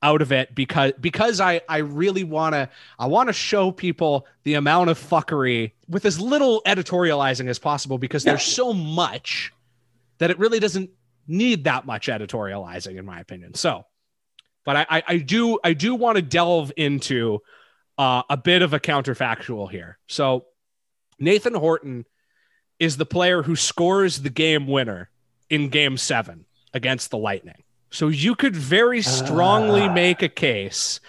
out of it because because I I really want to I want to show people the amount of fuckery with as little editorializing as possible because there's so much that it really doesn't need that much editorializing in my opinion. So, but I I, I do I do want to delve into uh, a bit of a counterfactual here. So Nathan Horton is the player who scores the game winner in game seven against the Lightning. So you could very strongly
Ah.
make a case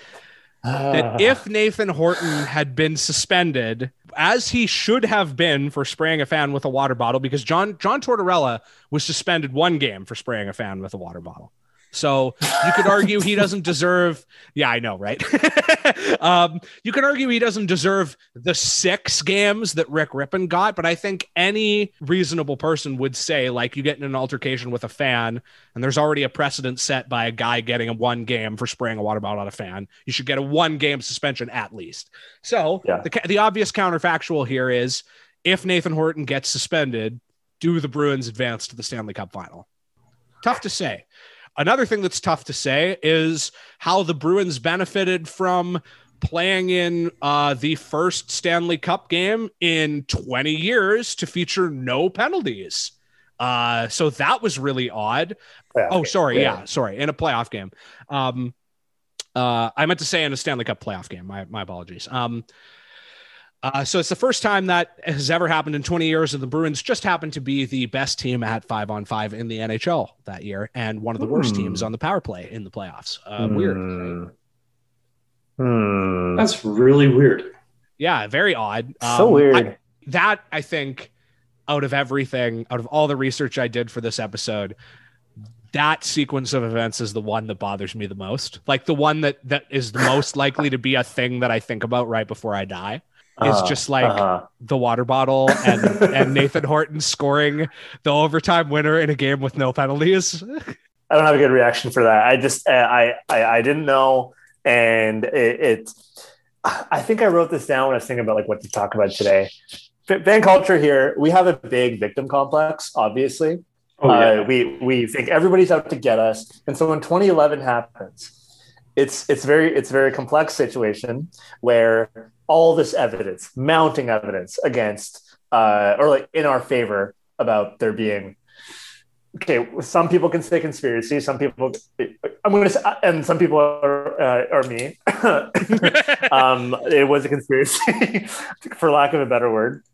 Ah.
that if Nathan Horton had been suspended, as he should have been for spraying a fan with a water bottle, because John John Tortorella was suspended one game for spraying a fan with a water bottle. So you could argue he doesn't deserve. Yeah, I know, right? um, you can argue he doesn't deserve the six games that Rick Rypien got, but I think any reasonable person would say, like, you get in an altercation with a fan, and there's already a precedent set by a guy getting a one game for spraying a water bottle on a fan. You should get a one game suspension at least. So
Yeah.
the, the obvious counterfactual here is if Nathan Horton gets suspended, do the Bruins advance to the Stanley Cup final? Tough to say. Another thing that's tough to say is how the Bruins benefited from playing in uh, the first Stanley Cup game in 20 years to feature no penalties. Uh, so that was really odd.
Playoff
Oh,
game.
sorry. Yeah. sorry. In a playoff game. Um, uh, I meant to say in a Stanley Cup playoff game. My, my apologies. Um, uh, so it's the first time that has ever happened in 20 years, and the Bruins just happened to be the best team at five on five in the NHL that year, and one of the worst
Hmm.
teams on the power play in the playoffs. Uh, Weird.
Hmm. Hmm.
That's really weird.
Yeah, very odd.
so
Um,
weird.
I- that I think out of everything, out of all the research I did for this episode, that sequence of events is the one that bothers me the most. Like the one that that is the most likely to be a thing that I think about right before I die. Is
Uh-huh,
just like
uh-huh.
the water bottle and and Nathan Horton scoring the overtime winner in a game with no penalties.
I don't have a good reaction for that. I just uh, I, I I didn't know, and it, it. I think I wrote this down when I was thinking about like what to talk about today. F- Fan culture here. We have a big victim complex, obviously.
Oh, yeah.
Uh, we we think everybody's out to get us, and so when 2011 happens, it's it's very it's a very complex situation where all this evidence, mounting evidence against uh, or like in our favor about there being okay. Some people can say conspiracy. Some people I'm going to say, and some people are uh, are me. um, it was a conspiracy, for lack of a better word,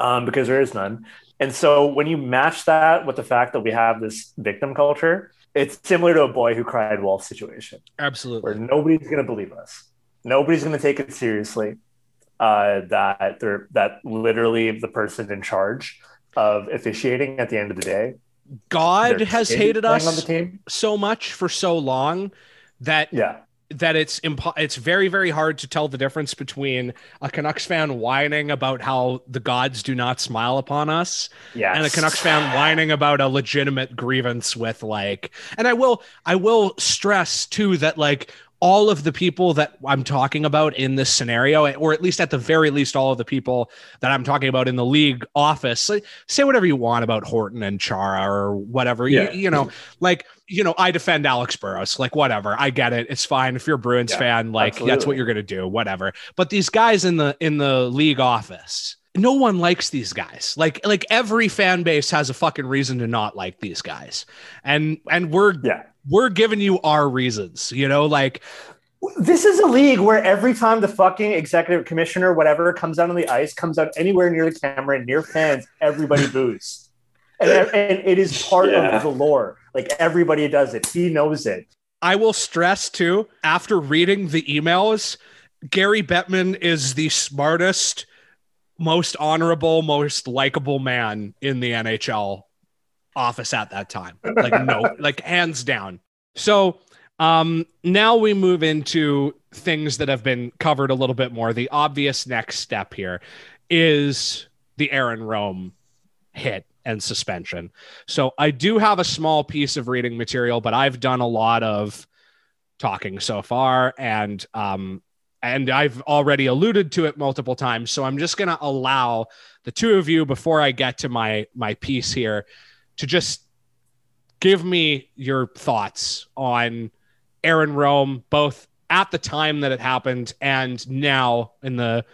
um, because there is none. And so when you match that with the fact that we have this victim culture, it's similar to a boy who cried wolf situation
Absolutely.
where nobody's going to believe us. Nobody's going to take it seriously. Uh, that they're that literally the person in charge of officiating at the end of the day.
God has hated
playing on the
us so much for so long that
Yeah,
that it's impo- it's very very hard to tell the difference between a Canucks fan whining about how the gods do not smile upon us
yeah.
and a Canucks fan whining about a legitimate grievance with like and I will I will stress too that like all of the people that I'm talking about in this scenario or at least at the very least all of the people that I'm talking about in the league office like, say whatever you want about Horton and Chara or whatever
Yeah.
you, you know like you know, I defend Alex Burrows. Like, whatever. I get it. It's fine. If you're a Bruins
Yeah,
fan, like that's what you're gonna do. Whatever. But these guys in the in the league office, no one likes these guys. Like like every fan base has a fucking reason to not like these guys. And and we're
Yeah.
we're giving you our reasons, you know, like
This is a league where every time the fucking executive commissioner, whatever, comes out on the ice, comes out anywhere near the camera and near fans, everybody boos. And, and it is part
Yeah.
of the lore. Like everybody does it. He knows it.
I will stress too, after reading the emails, Gary Bettman is the smartest, most honorable, most likable man in the NHL office at that time. Like, no, like hands down. So um now we move into things that have been covered a little bit more. The obvious next step here is the Aaron Rome hit and suspension. So I do have a small piece of reading material, but I've done a lot of talking so far and um and I've already alluded to it multiple times. So I'm just going to allow the two of you before I get to my my piece here to just give me your thoughts on Aaron Rome both at the time that it happened and now in the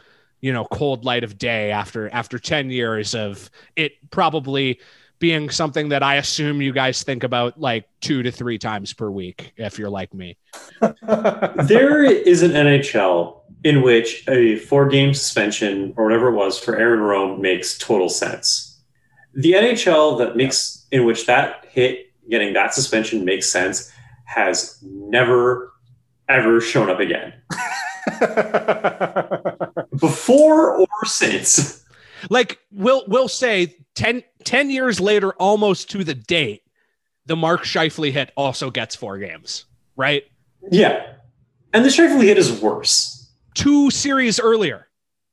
you know cold light of day after after 10 years of it probably being something that I assume you guys think about like 2 to 3 times per week if you're like me.
there is an NHL in which a four game suspension or whatever it was for Aaron Rome makes total sense. The NHL that makes in which that hit getting that suspension makes sense has never ever shown up again. Before or since.
Like we'll we'll say 10, 10 years later almost to the date the Mark Scheifele hit also gets 4 games, right?
Yeah. And the Scheifele hit is worse.
Two series earlier,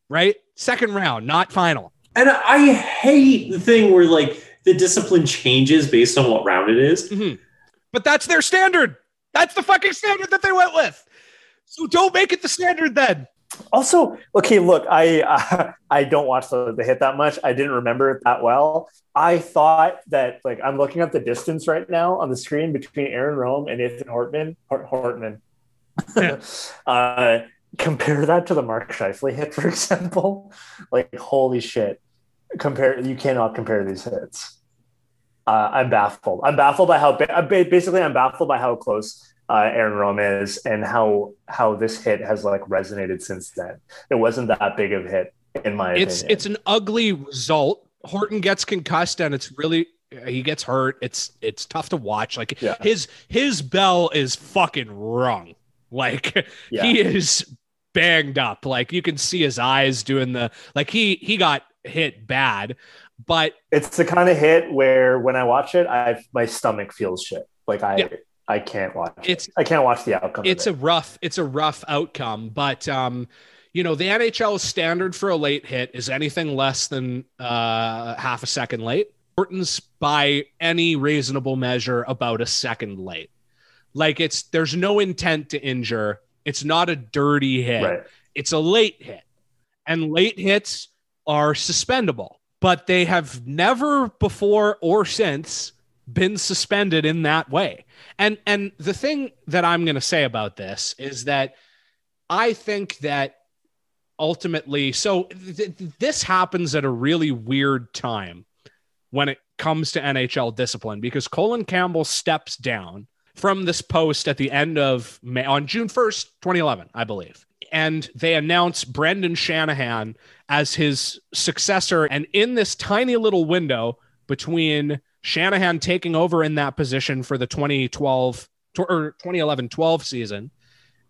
right? Second round, not final.
And I hate the thing where like the discipline changes based on what round it is.
Mhm. But that's their standard. That's the fucking standard that they went with. So don't make it the standard then.
Also, okay, look, I uh, I don't watch the, the hit that much. I didn't remember it that well. I thought that like I'm looking at the distance right now on the screen between Aaron Rome and Ethan Hortman. Hort- Hortman. uh, compare that to the Mark Scheifele hit, for example. Like, holy shit! Compare you cannot compare these hits. Uh, I'm baffled. I'm baffled by how ba- basically I'm baffled by how close uh, Aaron Rome is and how how this hit has like resonated since then. It wasn't that big of a hit in my
It's
opinion.
it's an ugly result. Horton gets concussed and it's really he gets hurt. It's it's tough to watch. Like
Yeah.
his his bell is fucking rung. Like
Yeah.
he is banged up. Like you can see his eyes doing the like he he got hit bad, but
it's the kind of hit where when I watch it, I my stomach feels shit. Like I
Yeah.
I can't watch. it. I can't watch the outcome.
it's a
it.
rough it's a rough outcome but um you know the nhl standard for a late hit is anything less than uh half a second late Horton's by any reasonable measure about a second late like it's there's no intent to injure it's not a dirty hit
right.
it's a late hit and late hits are suspendable but they have never before or since been suspended in that way and and the thing that i'm going to say about this is that i think that ultimately so th- th- this happens at a really weird time when it comes to nhl discipline because colin campbell steps down from this post at the end of May on June 1st, 2011, I believe. And they announce Brendan Shanahan as his successor. And in this tiny little window between Shanahan taking over in that position for the 2012 or 2011 12 season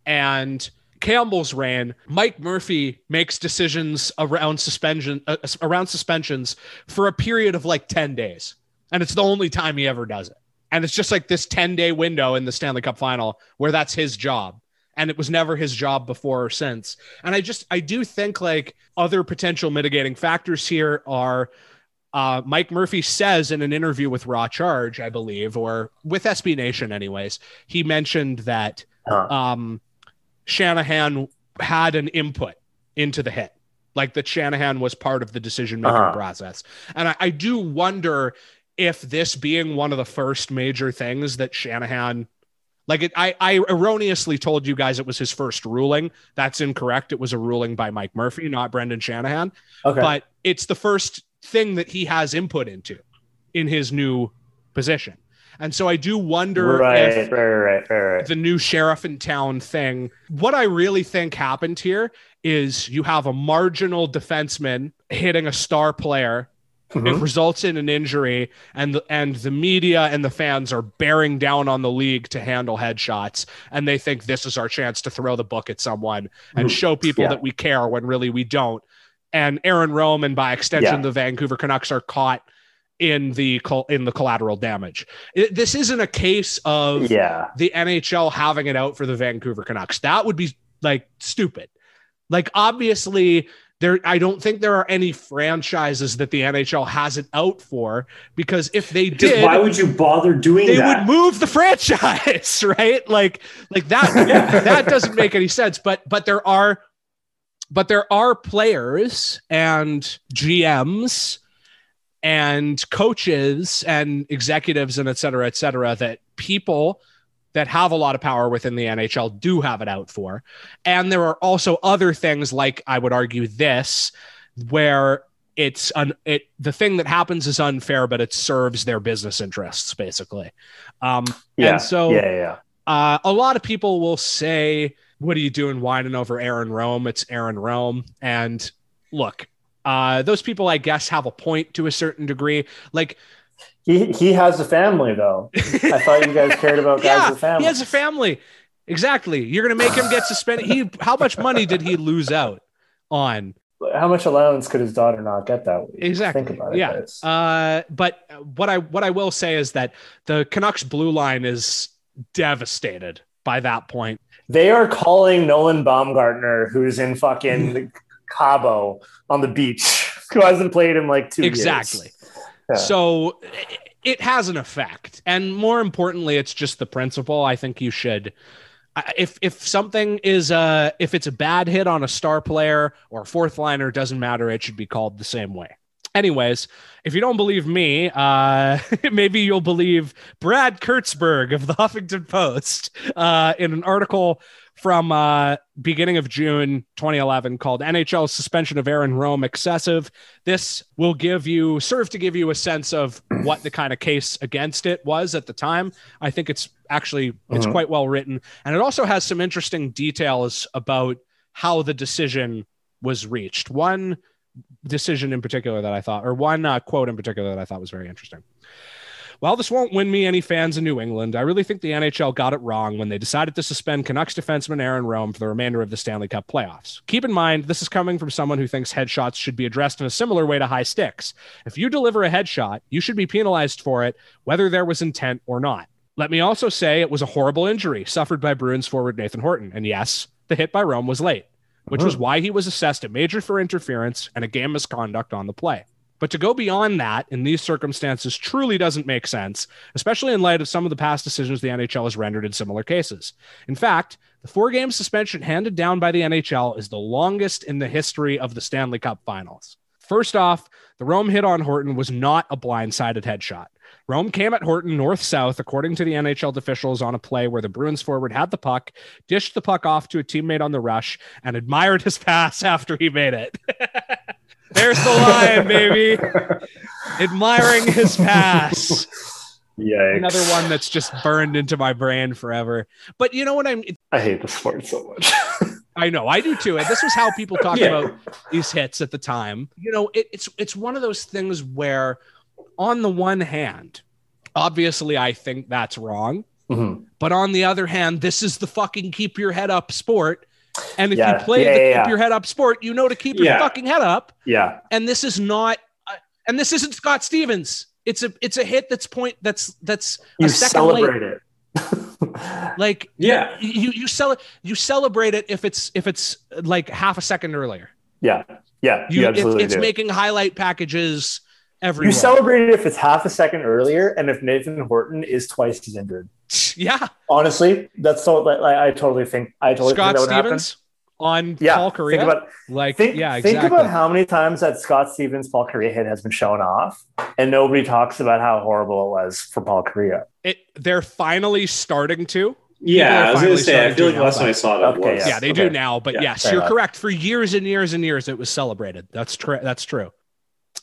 and Campbell's reign, Mike Murphy makes decisions around suspension uh, around suspensions for a period of like 10 days. And it's the only time he ever does it. And it's just like this 10 day window in the Stanley Cup final where that's his job. And it was never his job before or since. And I just, I do think like other potential mitigating factors here are uh, Mike Murphy says in an interview with Raw Charge, I believe, or with SB Nation, anyways, he mentioned that
Huh.
um, Shanahan had an input into the hit, like that Shanahan was part of the decision making
Uh-huh.
process. And I, I do wonder if this being one of the first major things that Shanahan like it, I, I erroneously told you guys it was his first ruling. That's incorrect. It was a ruling by Mike Murphy, not Brendan Shanahan.
Okay.
But it's the first thing that he has input into in his new position. And so I do wonder
right,
if
right, right, right, right.
the new sheriff in town thing. What I really think happened here is you have a marginal defenseman hitting a star player. It
Mhm.
results in an injury, and the, and the media and the fans are bearing down on the league to handle headshots, and they think this is our chance to throw the book at someone and
Mhm.
show people
Yeah.
that we care when really we don't. And Aaron Rome and by extension
Yeah.
the Vancouver Canucks are caught in the col- in the collateral damage. It- this isn't a case of
Yeah.
the NHL having it out for the Vancouver Canucks. That would be like stupid. Like obviously there I don't think there are any franchises that the NHL has it out for because if they
Because
did
why would you bother doing
they
that?
would move the franchise, right? Like like that that doesn't make any sense, but but there are but there are players and GMs and coaches and executives and et cetera, et cetera, that people that have a lot of power within the NHL do have it out for. And there are also other things like I would argue this, where it's un, it the thing that happens is unfair, but it serves their business interests basically. Um,
Yeah.
and so
yeah, yeah.
uh, a lot of people will say, "What are you doing whining over Aaron Rome?" It's Aaron Rome, and look, uh, those people, I guess, have a point to a certain degree. Like,
He he has a family though. I thought you guys cared about guys
yeah,
with families.
he has a family. Exactly. You're gonna make him get suspended. He, how much money did he lose out on?
How much allowance could his daughter not get that week?
Exactly.
Think about it.
yeah.
guys.
Uh, but what I what I will say is that the Canucks blue line is devastated by that point.
They are calling Nolan Baumgartner, who's in fucking Cabo on the beach, who hasn't played in like two
exactly.
Yeah.
So it has an effect, and more importantly, it's just the principle. I think you should. If if something is a if it's a bad hit on a star player or a fourth liner, doesn't matter. It should be called the same way. Anyways, if you don't believe me, uh, maybe you'll believe Brad Kurtzberg of the Huffington Post uh, in an article from uh, beginning of June 2011 called NHL suspension of Aaron Rome excessive. This will give you serve to give you a sense of what the kind of case against it was at the time. I think it's actually it's
Mhm.
quite well written, and it also has some interesting details about how the decision was reached. One decision in particular that I thought, or one uh, quote in particular that I thought was very interesting. While this won't win me any fans in New England, I really think the NHL got it wrong when they decided to suspend Canucks defenseman Aaron Rome for the remainder of the Stanley Cup playoffs. Keep in mind, this is coming from someone who thinks headshots should be addressed in a similar way to high sticks. If you deliver a headshot, you should be penalized for it, whether there was intent or not. Let me also say it was a horrible injury suffered by Bruins forward Nathan Horton. And yes, the hit by Rome was late, which was uh-huh. why he was assessed a major for interference and a game misconduct on the play. But to go beyond that in these circumstances truly doesn't make sense, especially in light of some of the past decisions the NHL has rendered in similar cases. In fact, the four game suspension handed down by the NHL is the longest in the history of the Stanley Cup finals. First off, the Rome hit on Horton was not a blindsided headshot. Rome came at Horton north south, according to the NHL officials, on a play where the Bruins forward had the puck, dished the puck off to a teammate on the rush, and admired his pass after he made it. There's the line, baby. Admiring his pass.
Yikes.
Another one that's just burned into my brain forever. But you know what I'm
I hate the sport so much.
I know, I do too. And this was how people talked
Yeah.
about these hits at the time. You know, it, it's it's one of those things where, on the one hand, obviously I think that's wrong,
Mhm.
but on the other hand, this is the fucking keep your head up sport. And if
Yeah.
you play
Yeah,
the
yeah,
keep your head up sport, you know to keep your fucking head up.
Yeah.
And this is not, uh, and this isn't Scott Stevens. It's a it's a hit that's point that's that's
You
a second late.
celebrate it.
Like
Yeah.
you you you cel- you celebrate it if it's if it's like half a second earlier.
Yeah. Yeah. You,
You, it- it's
do.
making highlight packages everywhere.
you celebrate it if it's half a second earlier and if Nathan Horton is twice as injured.
yeah.
Honestly, that's so. Like, I I totally think. I totally
Scott
think that would happen.
On
Yeah,
Paul Kariya.
think about
like
think,
yeah,
think
exactly.
about how many times that Scott Stevens Paul Kariya hit has been shown off, and nobody talks about how horrible it was for Paul Kariya.
it, they're finally starting to.
Yeah, I was gonna say. I feel like last time I saw that
Okay,
was
Yeah, they
Okay.
do now, but
Yeah,
yes, you're
enough.
correct. For years and years and years, it was celebrated. That's true. That's true.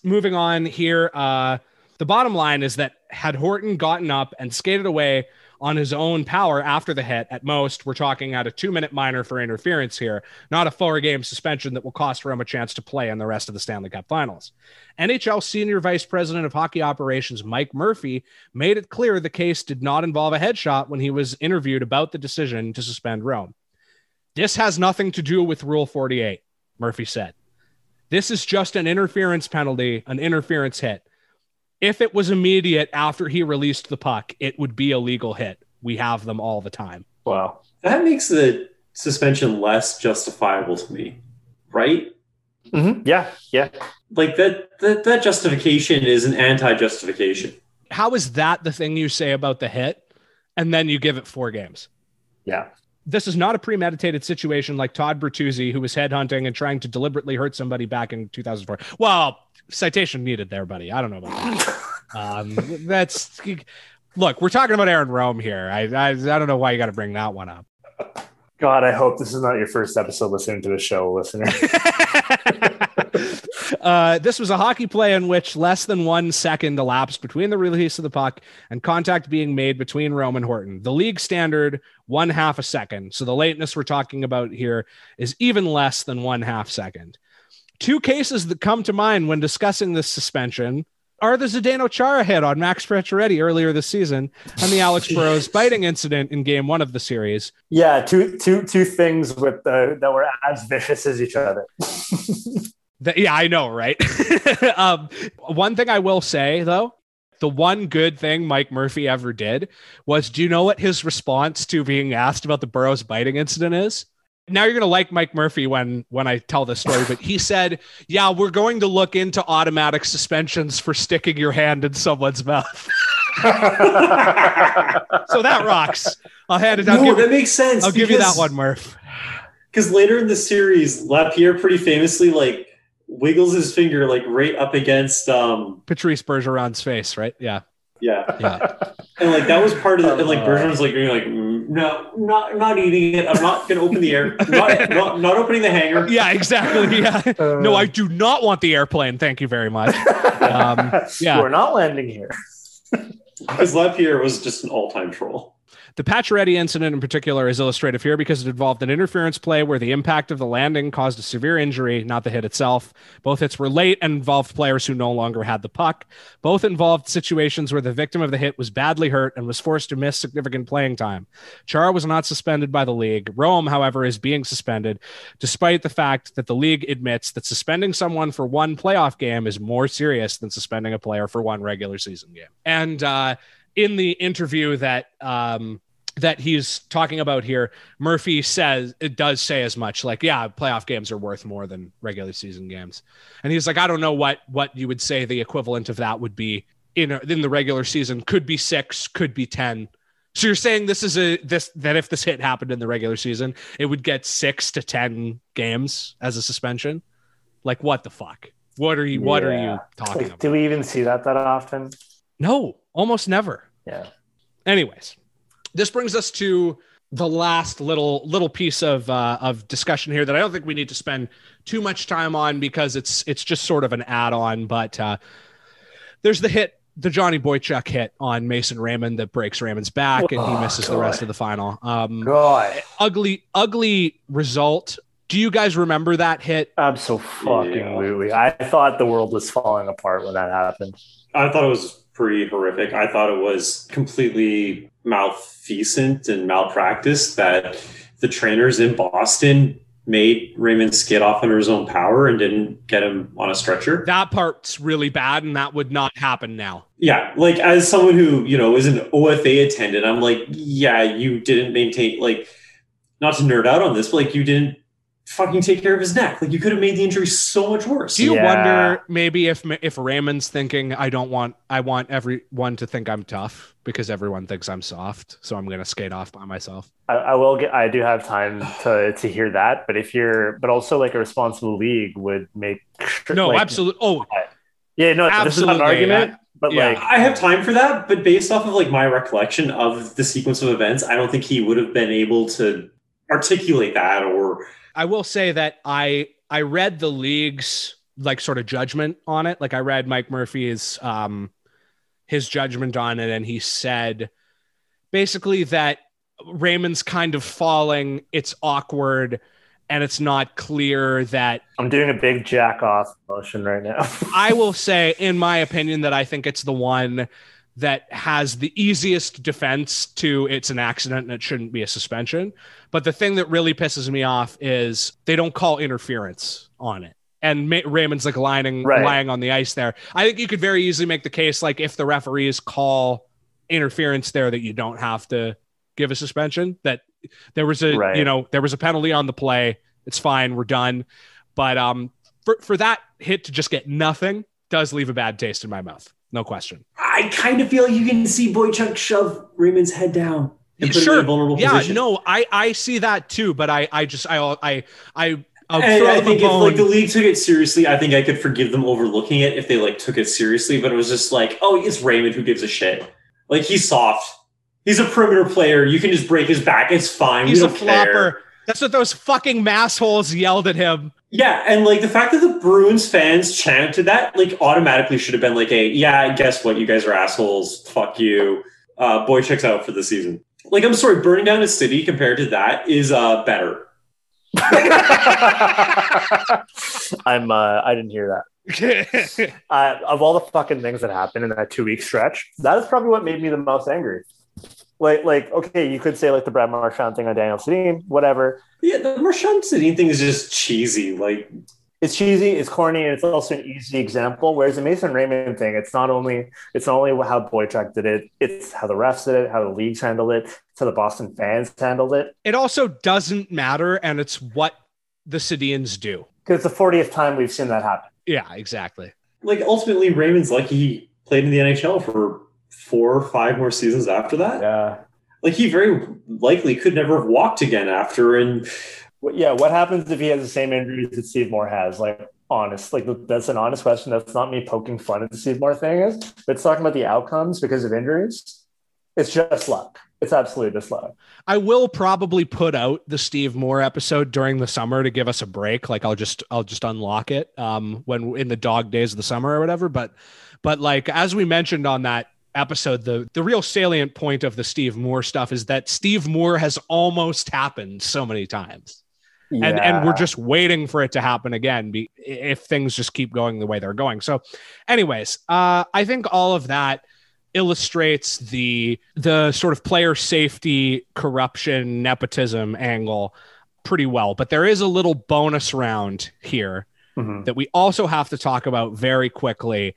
Moving on here, uh, the bottom line is that had Horton gotten up and skated away on his own power after the hit, at most, we're talking at a two-minute minor for interference here, not a four-game suspension that will cost Rome a chance to play in the rest of the Stanley Cup Finals. NHL Senior Vice President of Hockey Operations Mike Murphy made it clear the case did not involve a headshot when he was interviewed about the decision to suspend Rome. This has nothing to do with Rule 48, Murphy said. This is just an interference penalty, an interference hit. If it was immediate after he released the puck, it would be a legal hit. We have them all the time.
Wow.
that makes the suspension less justifiable to me, right?
Mhm. Yeah, yeah.
Like that that that justification is an anti-justification.
How is that the thing you say about the hit? And then you give it four games.
Yeah.
This is not a premeditated situation like Todd Bertuzzi, who was headhunting and trying to deliberately hurt somebody back in 2004. Well, citation needed there, buddy. I don't know about that. um, that's look. We're talking about Aaron Rome here. I I, I don't know why you got to bring that one up.
God, I hope this is not your first episode listening to the show, listener.
uh, this was a hockey play in which less than one second elapsed between the release of the puck and contact being made between Rome and Horton. The league standard, one half a second. So the lateness we're talking about here is even less than one half second. Two cases that come to mind when discussing this suspension are the Zdeno Chara hit on Max Pacioretty earlier this season and the Alex Burrows biting incident in game one of the series.
yeah, two two two things with uh, that were as vicious as each other.
That- yeah, I know, right? um, one thing I will say though, the one good thing Mike Murphy ever did was, do you know what his response to being asked about the Burrows biting incident is? Now you're gonna like Mike Murphy when when I tell this story, but he said, "Yeah, we're going to look into automatic suspensions for sticking your hand in someone's mouth." so that rocks. I'll hand it.
No,
give,
that makes sense.
I'll give you that one, Murph.
Because later in the series, Lapierre pretty famously like wiggles his finger like right up against um
Patrice Bergeron's face, right? Yeah,
yeah
yeah.
and like that was part of the, and like
Uh.
Bergeron's like being like "Mm, no not not eating it I'm not gonna open the air not not, not opening the hanger
yeah, exactly. Yeah. No, I do not want the airplane. Thank you very much. Um, yeah.
We're not landing here.
because Lapierre was just an all time troll.
The Pacioretty incident in particular is illustrative here because it involved an interference play where the impact of the landing caused a severe injury, not the hit itself. Both hits were late and involved players who no longer had the puck. Both involved situations where the victim of the hit was badly hurt and was forced to miss significant playing time. Chara was not suspended by the league. Rome, however, is being suspended, despite the fact that the league admits that suspending someone for one playoff game is more serious than suspending a player for one regular season game. And uh, in the interview that um, that he's talking about here, Murphy says it does say as much. Like, yeah, playoff games are worth more than regular season games, and he's like, I don't know what what you would say the equivalent of that would be in a, in the regular season. Could be six, could be ten. So you're saying this is a this that if this hit happened in the regular season, it would get six to ten games as a suspension? Like what the fuck? What are you what are you talking
Like,
about?
do we even see that that often?
No, almost never.
Yeah.
Anyways, this brings us to the last little little piece of uh, of discussion here that I don't think we need to spend too much time on because it's it's just sort of an add on. But uh, there's the hit, the Johnny Boychuk hit on Mason Raymond that breaks Raymond's back, and he
Oh,
misses the rest of the final. Um,
God.
ugly, ugly result. Do you guys remember that hit?
i'm Absolutely. I thought the world was falling apart when that happened.
I thought it was pretty horrific. I thought it was completely malfeasant and malpractice that the trainers in Boston made Raymond skid off under his own power and didn't get him on a stretcher.
That part's really bad, and that would not happen now.
Yeah, like as someone who, you know, is an OFA attendant, I'm like, yeah, you didn't maintain like not to nerd out on this, but like you didn't fucking take care of his neck. Like you could have made the injury so much worse.
Do you
Yeah.
wonder maybe if if Raymond's thinking I don't want I want everyone to think I'm tough because everyone thinks I'm soft, so I'm gonna skate off by myself.
I, I will get. I do have time to to hear that, but if you're, but also like a responsible league would make. sure-
No,
like,
absolutely. Oh,
Yeah, no, this is not an
Absolutely,
argument, but
yeah.
like,
I have time for that, but based off of like my recollection of the sequence of events, I don't think he would have been able to articulate that or
I will say that I I read the league's like sort of judgment on it. Like I read Mike Murphy's um his judgment on it, and he said basically that Raymond's kind of falling. It's awkward, and it's not clear that
I'm doing a big jack off motion right now.
I will say, in my opinion, that I think it's the one that has the easiest defense to it's an accident and it shouldn't be a suspension. But the thing that really pisses me off is they don't call interference on it. And Ma- Raymond's like lying,
Right.
lying on the ice there. I think you could very easily make the case, like if the referees call interference there, that you don't have to give a suspension. That there was a,
Right.
you know, there was a penalty on the play. It's fine. We're done. But um, for for that hit to just get nothing does leave a bad taste in my mouth. No question.
I kind of feel you can see Boychuk shove Raymond's head down and put him in a vulnerable
yeah,
position.
no, I I see that too, but I I just I I I
I think if like the league took it seriously, I think I could forgive them overlooking it if they like took it seriously. But it was just like, oh, it's Raymond who gives a shit. Like he's soft. He's a perimeter player. You can just break his back. It's fine.
He's a
don't care.
flopper. That's what those fucking massholes yelled at him.
Yeah, and like the fact that the Bruins fans chanted that, like automatically should have been like a yeah. Guess what? You guys are assholes. Fuck you. Uh, boy checks out for the season. Like I'm sorry, burning down a city compared to that is uh better.
I'm. Uh, I didn't hear that. uh, of all the fucking things that happened in that two week stretch, that is probably what made me the most angry. Like, like, okay, you could say like the Brad Marchand thing on Daniel Sedin, whatever.
Yeah, the Marchand City thing is just cheesy. Like
It's cheesy, it's corny, and it's also an easy example. Whereas the Mason Raymond thing, it's not only it's not only how Boychuk did it, it's how the refs did it, how the leagues handled it, it's how the Boston fans handled it.
It also doesn't matter, and it's what the Sidians do.
Because it's the 40th time we've seen that happen.
Yeah, exactly.
like ultimately Raymond's lucky he played in the NHL for four or five more seasons after that.
Yeah.
Like he very likely could never have walked again after and
What- Yeah, what happens if he has the same injuries that Steve Moore has? Like, honest, like that's an honest question. That's not me poking fun at the Steve Moore thing. Is but it's talking about the outcomes because of injuries. It's just luck. It's absolutely just luck.
I will probably put out the Steve Moore episode during the summer to give us a break. Like I'll just I'll just unlock it um when in the dog days of the summer or whatever. But but like as we mentioned on that episode, the the real salient point of the Steve Moore stuff is that Steve Moore has almost happened so many times. And and we're just waiting for it to happen again be, if things just keep going the way they're going. So anyways, uh I think all of that illustrates the the sort of player safety corruption nepotism angle pretty well but there is a little bonus round here
Mhm.
that we also have to talk about very quickly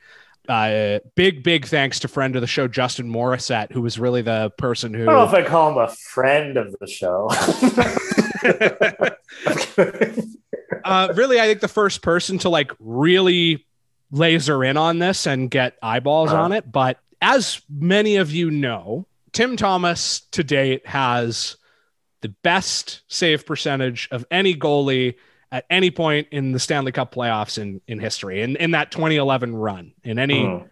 uh big big thanks to friend of the show justin morissette who was really the person who
I don't know if I call him a friend of the show.
uh, really, I think the first person to like really laser in on this and get eyeballs
Uh-huh.
on it. But as many of you know, Tim Thomas to date has the best save percentage of any goalie at any point in the Stanley Cup playoffs in, in history. In, in that 2011 run, in any
Mhm.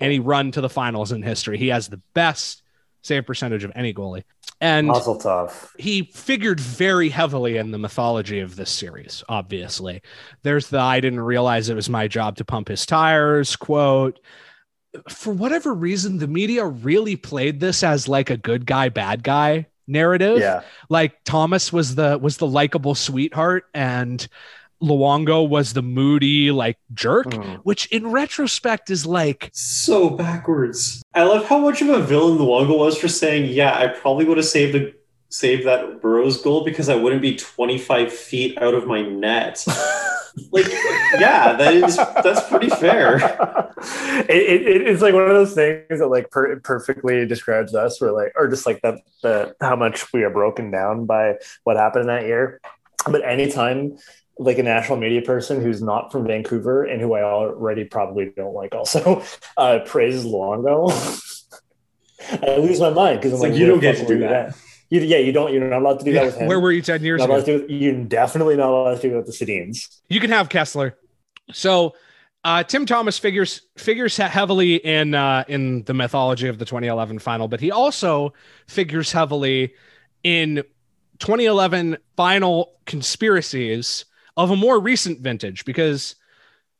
any run to the finals in history, he has the best save percentage of any goalie. And
Muscle tough.
he figured very heavily in the mythology of this series obviously there's the i didn't realize it was my job to pump his tires quote for whatever reason the media really played this as like a good guy bad guy narrative
Yeah.
like thomas was the was the likable sweetheart and luongo was the moody like jerk
Mhm.
which in retrospect is like
so backwards. I love how much of a villain Luongo was for saying, "Yeah, I probably would have saved a saved that Burrows goal because I wouldn't be 25 feet out of my net." like, yeah, that is that's pretty fair.
it, it, it's like one of those things that like per- perfectly describes us. We're like, or just like that, the how much we are broken down by what happened in that year. But anytime like a national media person who's not from Vancouver and who I already probably don't like also uh, praises Luongo, I lose my mind because I'm
It's
like,
you don't get to do
you
that.
You, yeah, you don't. You're not allowed to do that with him.
Where were you 10 years
Not
ago?
you're definitely not allowed to do that with the Sedins.
You can have Kesler. So uh, Tim Thomas figures figures heavily in uh, in the mythology of the 2011 final, but he also figures heavily in 2011 final conspiracies of a more recent vintage because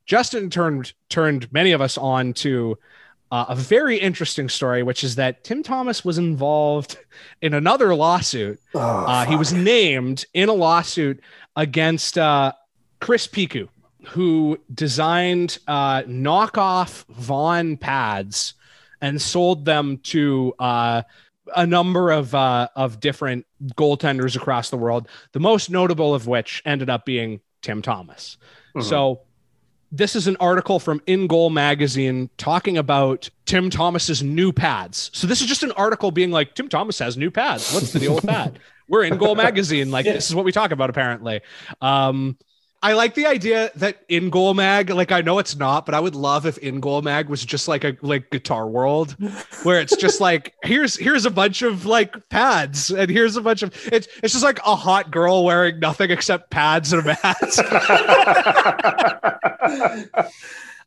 Justin turned turned many of us on to uh, a very interesting story, which is that Tim Thomas was involved in another lawsuit.
Oh,
Uh, he was named in a lawsuit against uh, Chris Piku, who designed uh, knockoff Vaughn pads and sold them to uh, a number of uh, of different goaltenders across the world. The most notable of which ended up being Tim Thomas. So this is an article from In Goal magazine talking about Tim Thomas's new pads. So this is just an article being like Tim Thomas has new pads. What's the deal with that? We're In Goal magazine. Like this is what we talk about apparently. Um I like the idea that In Goal Mag, like I know it's not, but I would love if In Goal Mag was just like a like Guitar World, where it's just like here's here's a bunch of like pads, and here's a bunch of it's it's just like a hot girl wearing nothing except pads and a mask.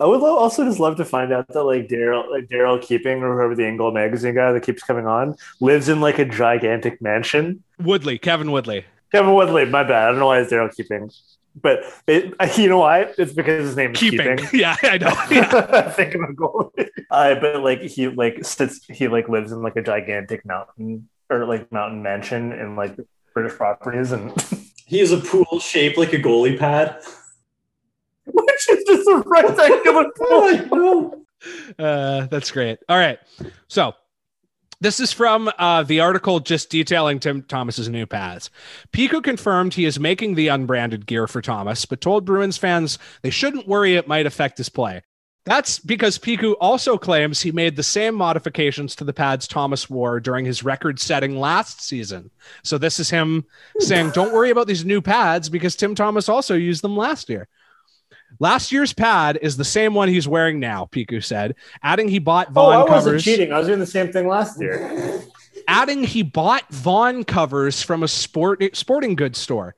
I would lo- also just love to find out that like Daryl, like Daryl Keeping or whoever the In Goal magazine guy that keeps coming on lives in like a gigantic mansion.
Woodley, Kevin Woodley.
Kevin Woodley, my bad. I don't know why it's Daryl Keeping, but it, you know why? It's because his name is
Keeping.
Keeping.
Yeah, I know. Yeah.
Thinking of goal. Uh, but like he like sits, he like lives in like a gigantic mountain or like mountain mansion in like British properties, and
He has a pool shaped like a goalie pad.
which is just a rectangular pool. I know.
Uh, that's great. All right. So this is from uh, the article just detailing Tim Thomas's new paths. Piku confirmed he is making the unbranded gear for Thomas, but told Bruins fans they shouldn't worry it might affect his play. That's because Piku also claims he made the same modifications to the pads Thomas wore during his record setting last season. So this is him saying, Don't worry about these new pads because Tim Thomas also used them last year. Last year's pad is the same one he's wearing now, Piku said, adding he bought Vaughn Oh,
I wasn't
covers.
cheating. I was doing the same thing last year.
Adding he bought Vaughn covers from a sport sporting goods store.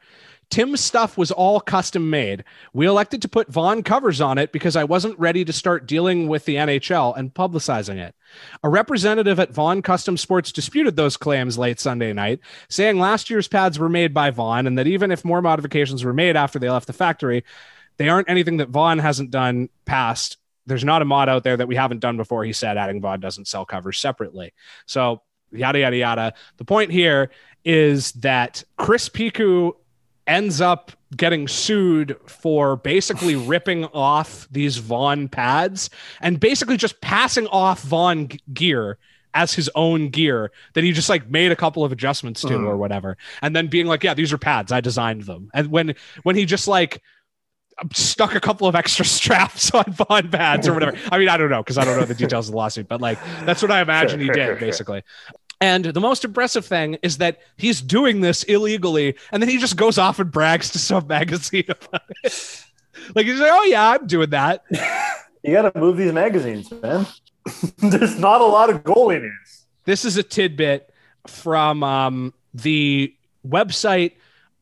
Tim's stuff was all custom made. We elected to put Vaughn covers on it because I wasn't ready to start dealing with the NHL and publicizing it. A representative at Vaughn Custom Sports disputed those claims late Sunday night, saying last year's pads were made by Vaughn and that even if more modifications were made after they left the factory, they aren't anything that Vaughn hasn't done past. There's not a mod out there that we haven't done before, he said, adding Vaughn doesn't sell covers separately. So, yada, yada, yada. The point here is that Chris Piku ends up getting sued for basically ripping off these Vaughn pads and basically just passing off Vaughn g- gear as his own gear that he just like made a couple of adjustments to
Mhm.
or whatever and then being like yeah these are pads i designed them and when when he just like stuck a couple of extra straps on Vaughn pads or whatever. I mean, I don't know because I don't know the details of the lawsuit, but like that's what I imagine he
sure,
did
sure, sure.
basically. And the most impressive thing is that he's doing this illegally, and then he just goes off and brags to some magazine about it. Like he's like, "Oh yeah, I'm doing that."
You got to move these magazines, man. There's not a lot of goalie news.
This is a tidbit from um, the website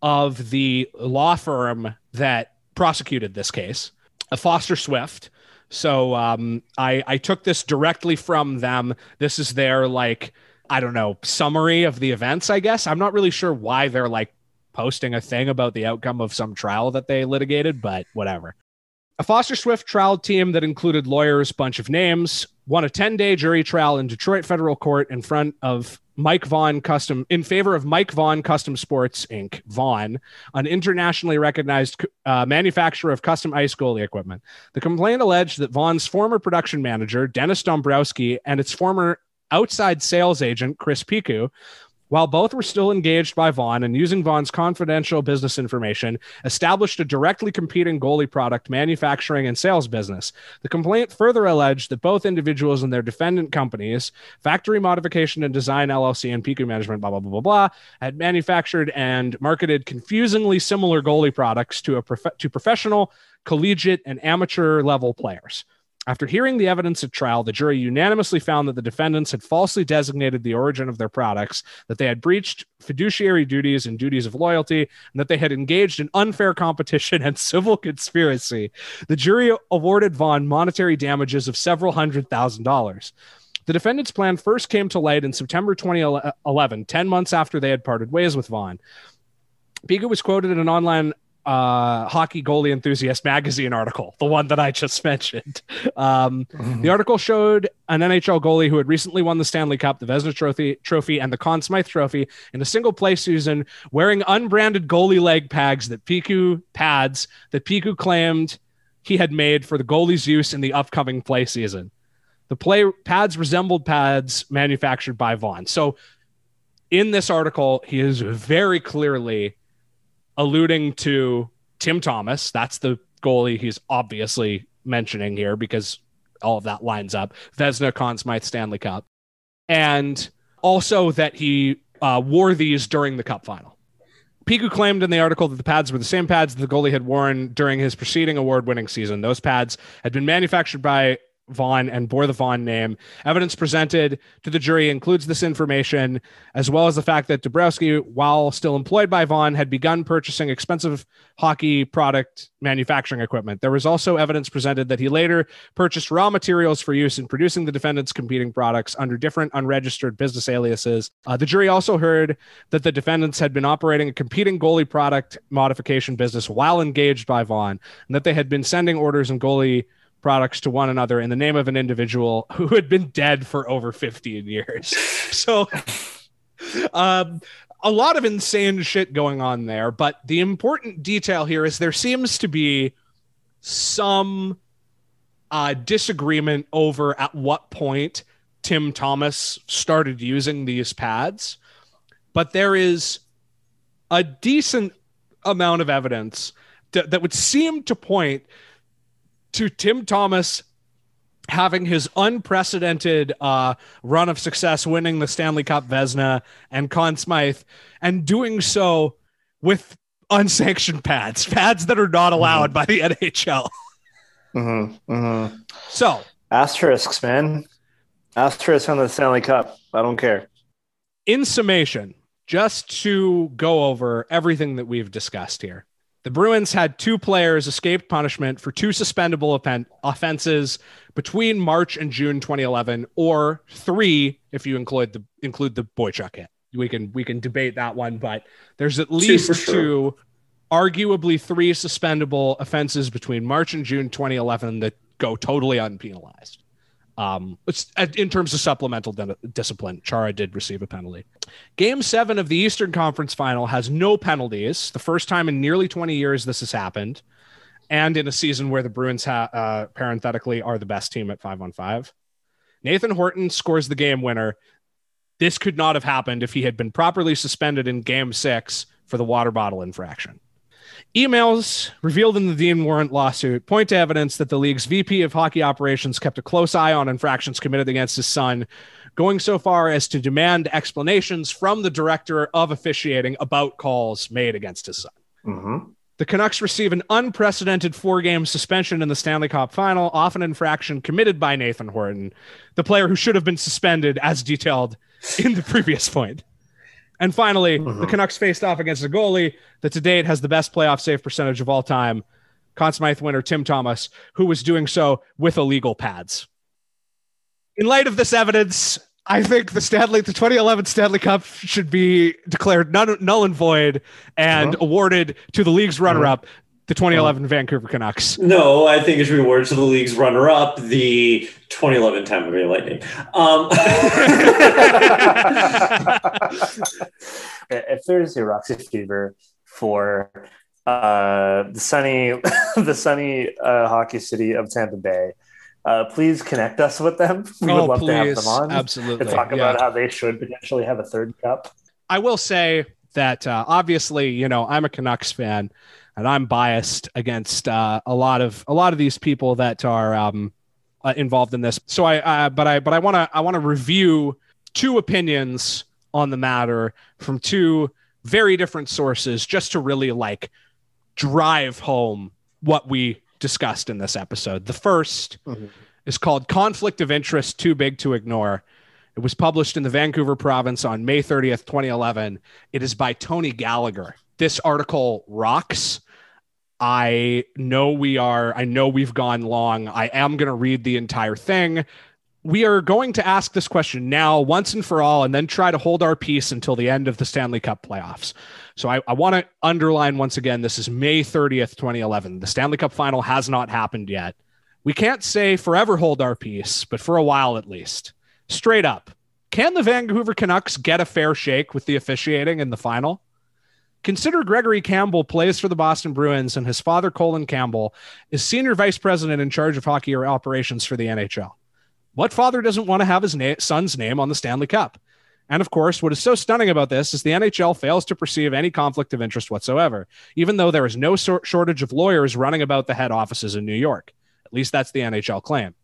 of the law firm that prosecuted this case, uh, Foster Swift. So um, I, I took this directly from them. This is their like I don't know summary of the events. I guess I'm not really sure why they're like posting a thing about the outcome of some trial that they litigated, but whatever. A Foster Swift trial team that included lawyers, bunch of names, won a 10 day jury trial in Detroit federal court in front of Mike Vaughn Custom in favor of Mike Vaughn Custom Sports Inc. Vaughn, an internationally recognized uh, manufacturer of custom ice goalie equipment. The complaint alleged that Vaughn's former production manager, Dennis Dombrowski, and its former outside sales agent, Chris Piku, While both were still engaged by Vaughn and using Vaughn's confidential business information, established a directly competing goalie product manufacturing and sales business. The complaint further alleged that both individuals and their defendant companies, Factory Modification and Design LLC and Piku Management, blah, blah, blah, blah, blah, had manufactured and marketed confusingly similar goalie products to, a prof- to professional, collegiate, and amateur level players. After hearing the evidence at trial, the jury unanimously found that the defendants had falsely designated the origin of their products, that they had breached fiduciary duties and duties of loyalty, and that they had engaged in unfair competition and civil conspiracy. The jury awarded Vaughn monetary damages of several hundred thousand dollars. The defendant's plan first came to light in September 2011, 10 months after they had parted ways with Vaughn. Piku was quoted in an online uh, Hockey Goalie Enthusiast magazine article, the one that I just mentioned. Um, The article showed an NHL goalie who had recently won the Stanley Cup, the Vezina Trophy, trophy, and the Conn Smythe Trophy in a single play season, wearing unbranded goalie leg pads that Piku pads that Piku claimed he had made for the goalie's use in the upcoming play season. The play pads resembled pads manufactured by Vaughn. So, in this article, he is very clearly alluding to Tim Thomas. That's the goalie he's obviously mentioning here because all of that lines up. Vezina, Conn Stanley Cup. And also that he uh, wore these during the cup final. Piku claimed in the article that the pads were the same pads that the goalie had worn during his preceding award winning season. Those pads had been manufactured by Vaughn and bore the Vaughn name. Evidence presented to the jury includes this information, as well as the fact that Dombrowski, while still employed by Vaughn, had begun purchasing expensive hockey product manufacturing equipment. There was also evidence presented that he later purchased raw materials for use in producing the defendant's competing products under different unregistered business aliases. Uh, the jury also heard that the defendants had been operating a competing goalie product modification business while engaged by Vaughn, and that they had been sending orders and goalie products to one another in the name of an individual who had been dead for over 15 years. So, um, a lot of insane shit going on there. But the important detail here is there seems to be some uh, disagreement over at what point Tim Thomas started using these pads. But there is a decent amount of evidence that, that would seem to point to Tim Thomas having his unprecedented uh, run of success, winning the Stanley Cup Vezina and Conn Smythe, and doing so with unsanctioned pads, pads that are not allowed by the NHL.
Mm-hmm, mm-hmm.
So
asterisks, man, asterisks on the Stanley Cup. I don't care.
In summation, just to go over everything that we've discussed here. The Bruins had two players escape punishment for two suspendable offen- offenses between March and June 2011, or three if you include the include the Boychuk hit. We can we can debate that one, but there's at least two,
sure.
arguably three suspendable offenses between March and June 2011 that go totally unpenalized. Um, in terms of supplemental di- discipline. Chara did receive a penalty. Game seven of the Eastern Conference Final has no penalties. The first time in nearly 20 years this has happened, and in a season where the Bruins, ha- uh, parenthetically, are the best team at five on five. Nathan Horton scores the game winner. This could not have happened if he had been properly suspended in Game Six for the water bottle infraction. Emails revealed in the Dean Warren lawsuit point to evidence that the league's VP of hockey operations kept a close eye on infractions committed against his son, going so far as to demand explanations from the director of officiating about calls made against his son.
Mm-hmm.
The Canucks receive an unprecedented four game suspension in the Stanley Cup final, off an infraction committed by Nathan Horton, the player who should have been suspended as detailed in the previous point. And finally, the mm-hmm. Canucks faced off against a goalie that to date has the best playoff save percentage of all time, Conn Smythe winner Tim Thomas, who was doing so with illegal pads. In light of this evidence, I think the Stanley, the 2011 Stanley Cup should be declared null, null and void and awarded to the league's runner-up, mm-hmm. The 2011 Vancouver Canucks.
No, I think it should be awarded to the league's runner-up, the 2011 Tampa Bay Lightning. Um,
if there's a Roxy Fever for uh, the sunny, the sunny uh, hockey city of Tampa Bay, uh, please connect us with them. We
Oh,
would love to have them on
Absolutely.
to talk
Yeah.
about how they should potentially have a third cup.
I will say that uh, obviously, you know, I'm a Canucks fan, and I'm biased against uh, a lot of a lot of these people that are um, uh, involved in this. So I, uh, but I, but I want to I want to review two opinions on the matter from two very different sources, just to really like drive home what we discussed in this episode. The 1st is called Conflict of Interest Too Big to Ignore. It was published in the Vancouver province on May 30th, 2011. It is by Tony Gallagher. This article rocks. I know we are, I know we've gone long. I am going to read the entire thing. We are going to ask this question now, once and for all, and then try to hold our peace until the end of the Stanley Cup playoffs. So I, I want to underline once again this is May 30th, 2011. The Stanley Cup final has not happened yet. We can't say forever hold our peace, but for a while at least. Straight up, can the Vancouver Canucks get a fair shake with the officiating in the final? Consider Gregory Campbell plays for the Boston Bruins, and his father, Colin Campbell, is senior vice president in charge of hockey operations for the NHL. What father doesn't want to have his na- son's name on the Stanley Cup? And of course, what is so stunning about this is the NHL fails to perceive any conflict of interest whatsoever, even though there is no shortage of lawyers running about the head offices in New York. At least that's the NHL claim.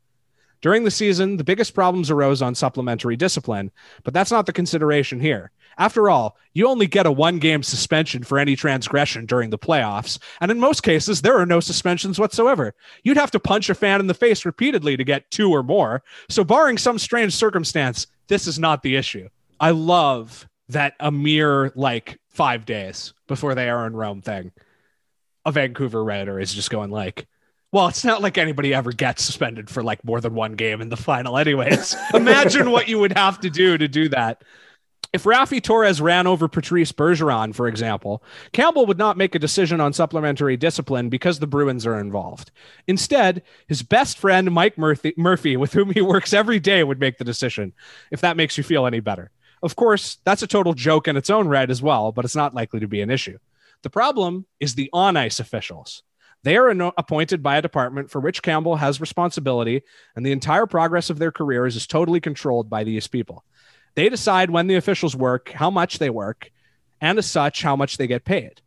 During the season, the biggest problems arose on supplementary discipline, but that's not the consideration here. After all, you only get a one game suspension for any transgression during the playoffs, and in most cases, there are no suspensions whatsoever. You'd have to punch a fan in the face repeatedly to get two or more, so barring some strange circumstance, this is not the issue. I love that a mere like five days before they are in Rome thing, a Vancouver Redditor is just going like, well, it's not like anybody ever gets suspended for like more than one game in the final, anyways. Imagine what you would have to do to do that. If Raffi Torres ran over Patrice Bergeron, for example, Campbell would not make a decision on supplementary discipline because the Bruins are involved. Instead, his best friend, Mike Murphy, Murphy, with whom he works every day, would make the decision, if that makes you feel any better. Of course, that's a total joke in its own right as well, but it's not likely to be an issue. The problem is the on ice officials. They are ano- appointed by a department for which Campbell has responsibility, and the entire progress of their careers is totally controlled by these people. They decide when the officials work, how much they work, and as such, how much they get paid.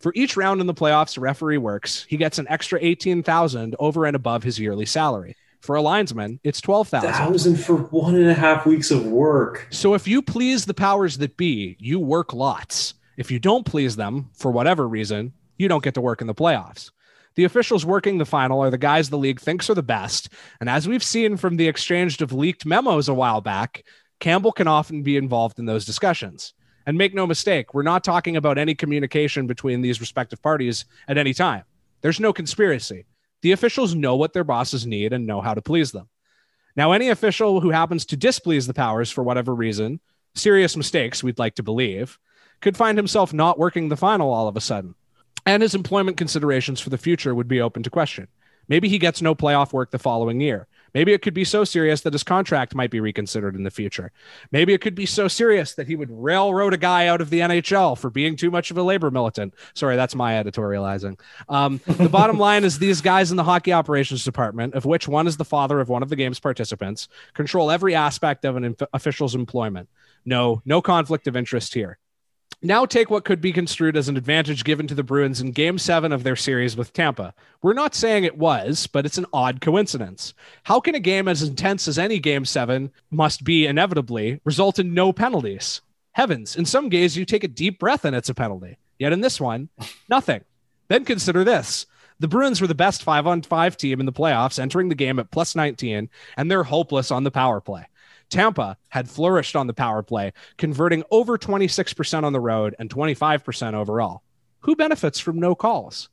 For each round in the playoffs a referee works, he gets an extra 18,000 over and above his yearly salary. For a linesman, it's 12,000.
Thousand for one and a half weeks of work.
So if you please the powers that be, you work lots. If you don't please them for whatever reason, you don't get to work in the playoffs. The officials working the final are the guys the league thinks are the best. And as we've seen from the exchange of leaked memos a while back, Campbell can often be involved in those discussions. And make no mistake, we're not talking about any communication between these respective parties at any time. There's no conspiracy. The officials know what their bosses need and know how to please them. Now, any official who happens to displease the powers for whatever reason, serious mistakes, we'd like to believe, could find himself not working the final all of a sudden. And his employment considerations for the future would be open to question. Maybe he gets no playoff work the following year. Maybe it could be so serious that his contract might be reconsidered in the future. Maybe it could be so serious that he would railroad a guy out of the NHL for being too much of a labor militant. Sorry, that's my editorializing. Um, the bottom line is these guys in the hockey operations department, of which one is the father of one of the game's participants, control every aspect of an inf- official's employment. No, no conflict of interest here. Now take what could be construed as an advantage given to the Bruins in game seven of their series with Tampa. We're not saying it was, but it's an odd coincidence. How can a game as intense as any game seven must be inevitably result in no penalties? Heavens, in some games you take a deep breath and it's a penalty. Yet in this one, nothing. Then consider this. The Bruins were the best five on five team in the playoffs, entering the game at plus 19, and they're hopeless on the power play. Tampa had flourished on the power play, converting over 26% on the road and 25% overall. Who benefits from no calls?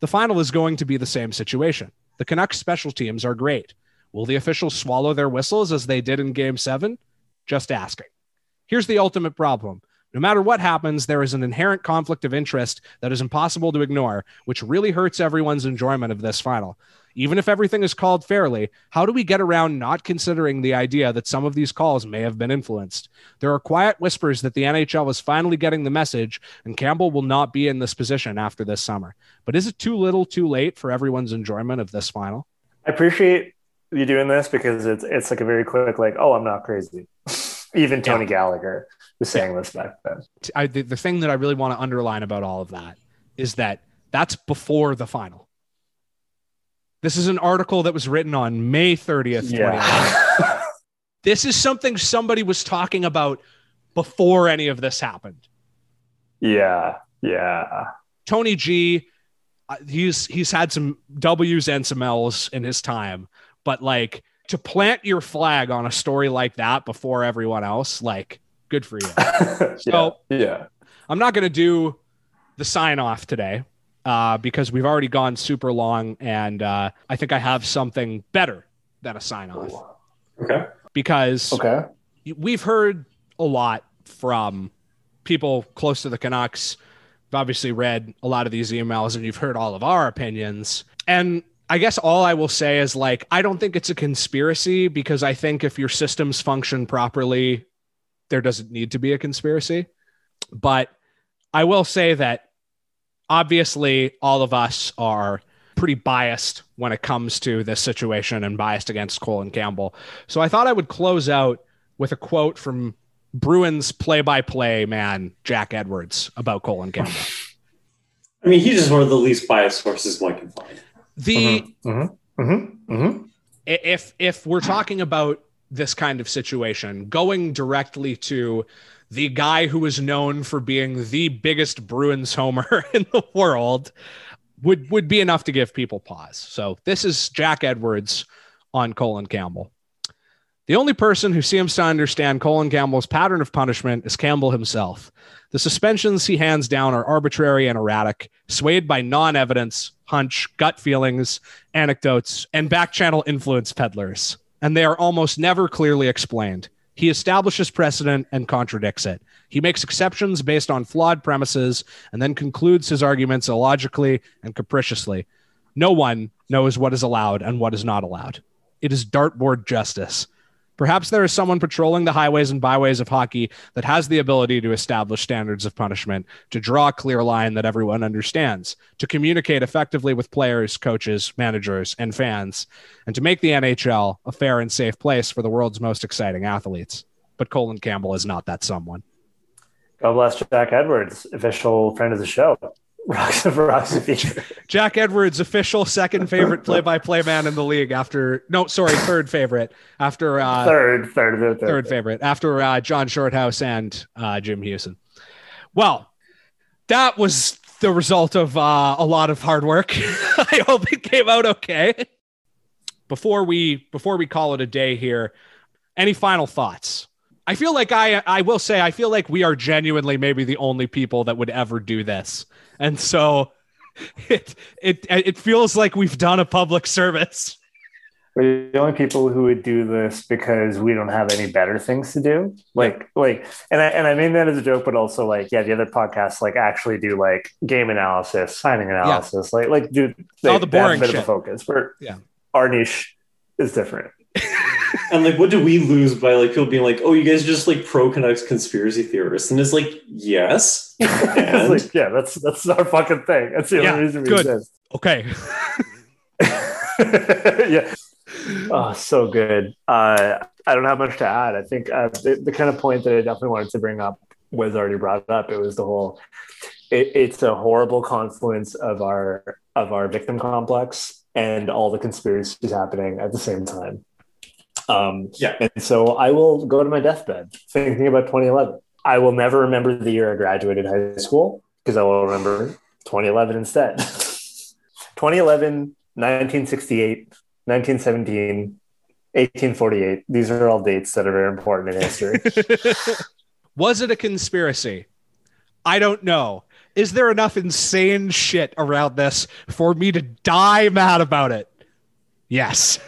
The final is going to be the same situation. The Canucks special teams are great. Will the officials swallow their whistles as they did in game seven? Just asking. Here's the ultimate problem. No matter what happens, there is an inherent conflict of interest that is impossible to ignore, which really hurts everyone's enjoyment of this final even if everything is called fairly, how do we get around not considering the idea that some of these calls may have been influenced? There are quiet whispers that the NHL is finally getting the message and Campbell will not be in this position after this summer. But is it too little, too late for everyone's enjoyment of this final?
I appreciate you doing this because it's it's like a very quick like, oh, I'm not crazy. Even Tony
Yeah.
Gallagher. Was saying this back then.
I, the, the thing that I really want to underline about all of that is that that's before the final. This is an article that was written on May 30th.
Yeah.
this is something somebody was talking about before any of this happened.
Yeah. Yeah.
Tony G, uh, he's he's had some W's and some L's in his time, but like to plant your flag on a story like that before everyone else, like good for you. so
yeah. yeah.
I'm not going to do the sign off today uh, because we've already gone super long, and uh, I think I have something better than a sign off.
Okay.
Because
Okay.
we've heard a lot from people close to the Canucks. You've obviously read a lot of these emails and you've heard all of our opinions. And I guess all I will say is like, I don't think it's a conspiracy because I think if your systems function properly, there doesn't need to be a conspiracy. But I will say that obviously all of us are pretty biased when it comes to this situation and biased against Colin Campbell. So I thought I would close out with a quote from Bruins play by play man, Jack Edwards, about Colin Campbell.
I mean, he's just one of the least biased sources one can find.
The
Mm-hmm. Mm-hmm. Mm-hmm.
if if we're talking about this kind of situation, going directly to the guy who is known for being the biggest Bruins homer in the world would would be enough to give people pause. So this is Jack Edwards on Colin Campbell. The only person who seems to understand Colin Campbell's pattern of punishment is Campbell himself. The suspensions he hands down are arbitrary and erratic, swayed by non evidence, hunch, gut feelings, anecdotes, and back channel influence peddlers, and they are almost never clearly explained. He establishes precedent and contradicts it. He makes exceptions based on flawed premises and then concludes his arguments illogically and capriciously. No one knows what is allowed and what is not allowed. It is dartboard justice. Perhaps there is someone patrolling the highways and byways of hockey that has the ability to establish standards of punishment, to draw a clear line that everyone understands, to communicate effectively with players, coaches, managers, and fans, and to make the NHL a fair and safe place for the world's most exciting athletes. But Colin Campbell is not that someone.
God bless Jack Edwards, official friend of the show. Rocks Roxy feature.
Jack Edwards, official second favorite play-by-play man in the league after no, sorry, third favorite after uh,
Third, third, third, third.
third favorite after uh, John Shorthouse and uh, Jim Hughson. Well, that was the result of uh, a lot of hard work. I hope it came out okay. Before we before we call it a day here, any final thoughts? I feel like I I will say I feel like we are genuinely maybe the only people that would ever do this, and so it it it feels like we've done a public service.
We're the only people who would do this because we don't have any better things to do. Like, like, and I and I mean that as a joke, but also like, yeah, the other podcasts like actually do like game analysis, signing analysis, like, like do they,
All the
they have
boring
a bit
shit.
of a focus. Where
Yeah.
our niche is different.
And like, what do we lose by like people being like, "Oh, you guys are just like pro Canucks conspiracy theorists"? And it's like, yes,
It's like, yeah, that's that's our fucking thing. That's the
Yeah,
only reason we
good.
exist.
Okay.
yeah. Oh, so good. Uh, I don't have much to add. I think uh, the, the kind of point that I definitely wanted to bring up was already brought up. It was the whole. It, it's a horrible confluence of our of our victim complex and all the conspiracies happening at the same time. Um,
Yeah.
And so I will go to my deathbed thinking about 2011. I will never remember the year I graduated high school because I will remember 2011 instead. 2011, 1968, 1917, 1848. These are all dates that are very important in history.
Was it a conspiracy? I don't know. Is there enough insane shit around this for me to die mad about it? Yes.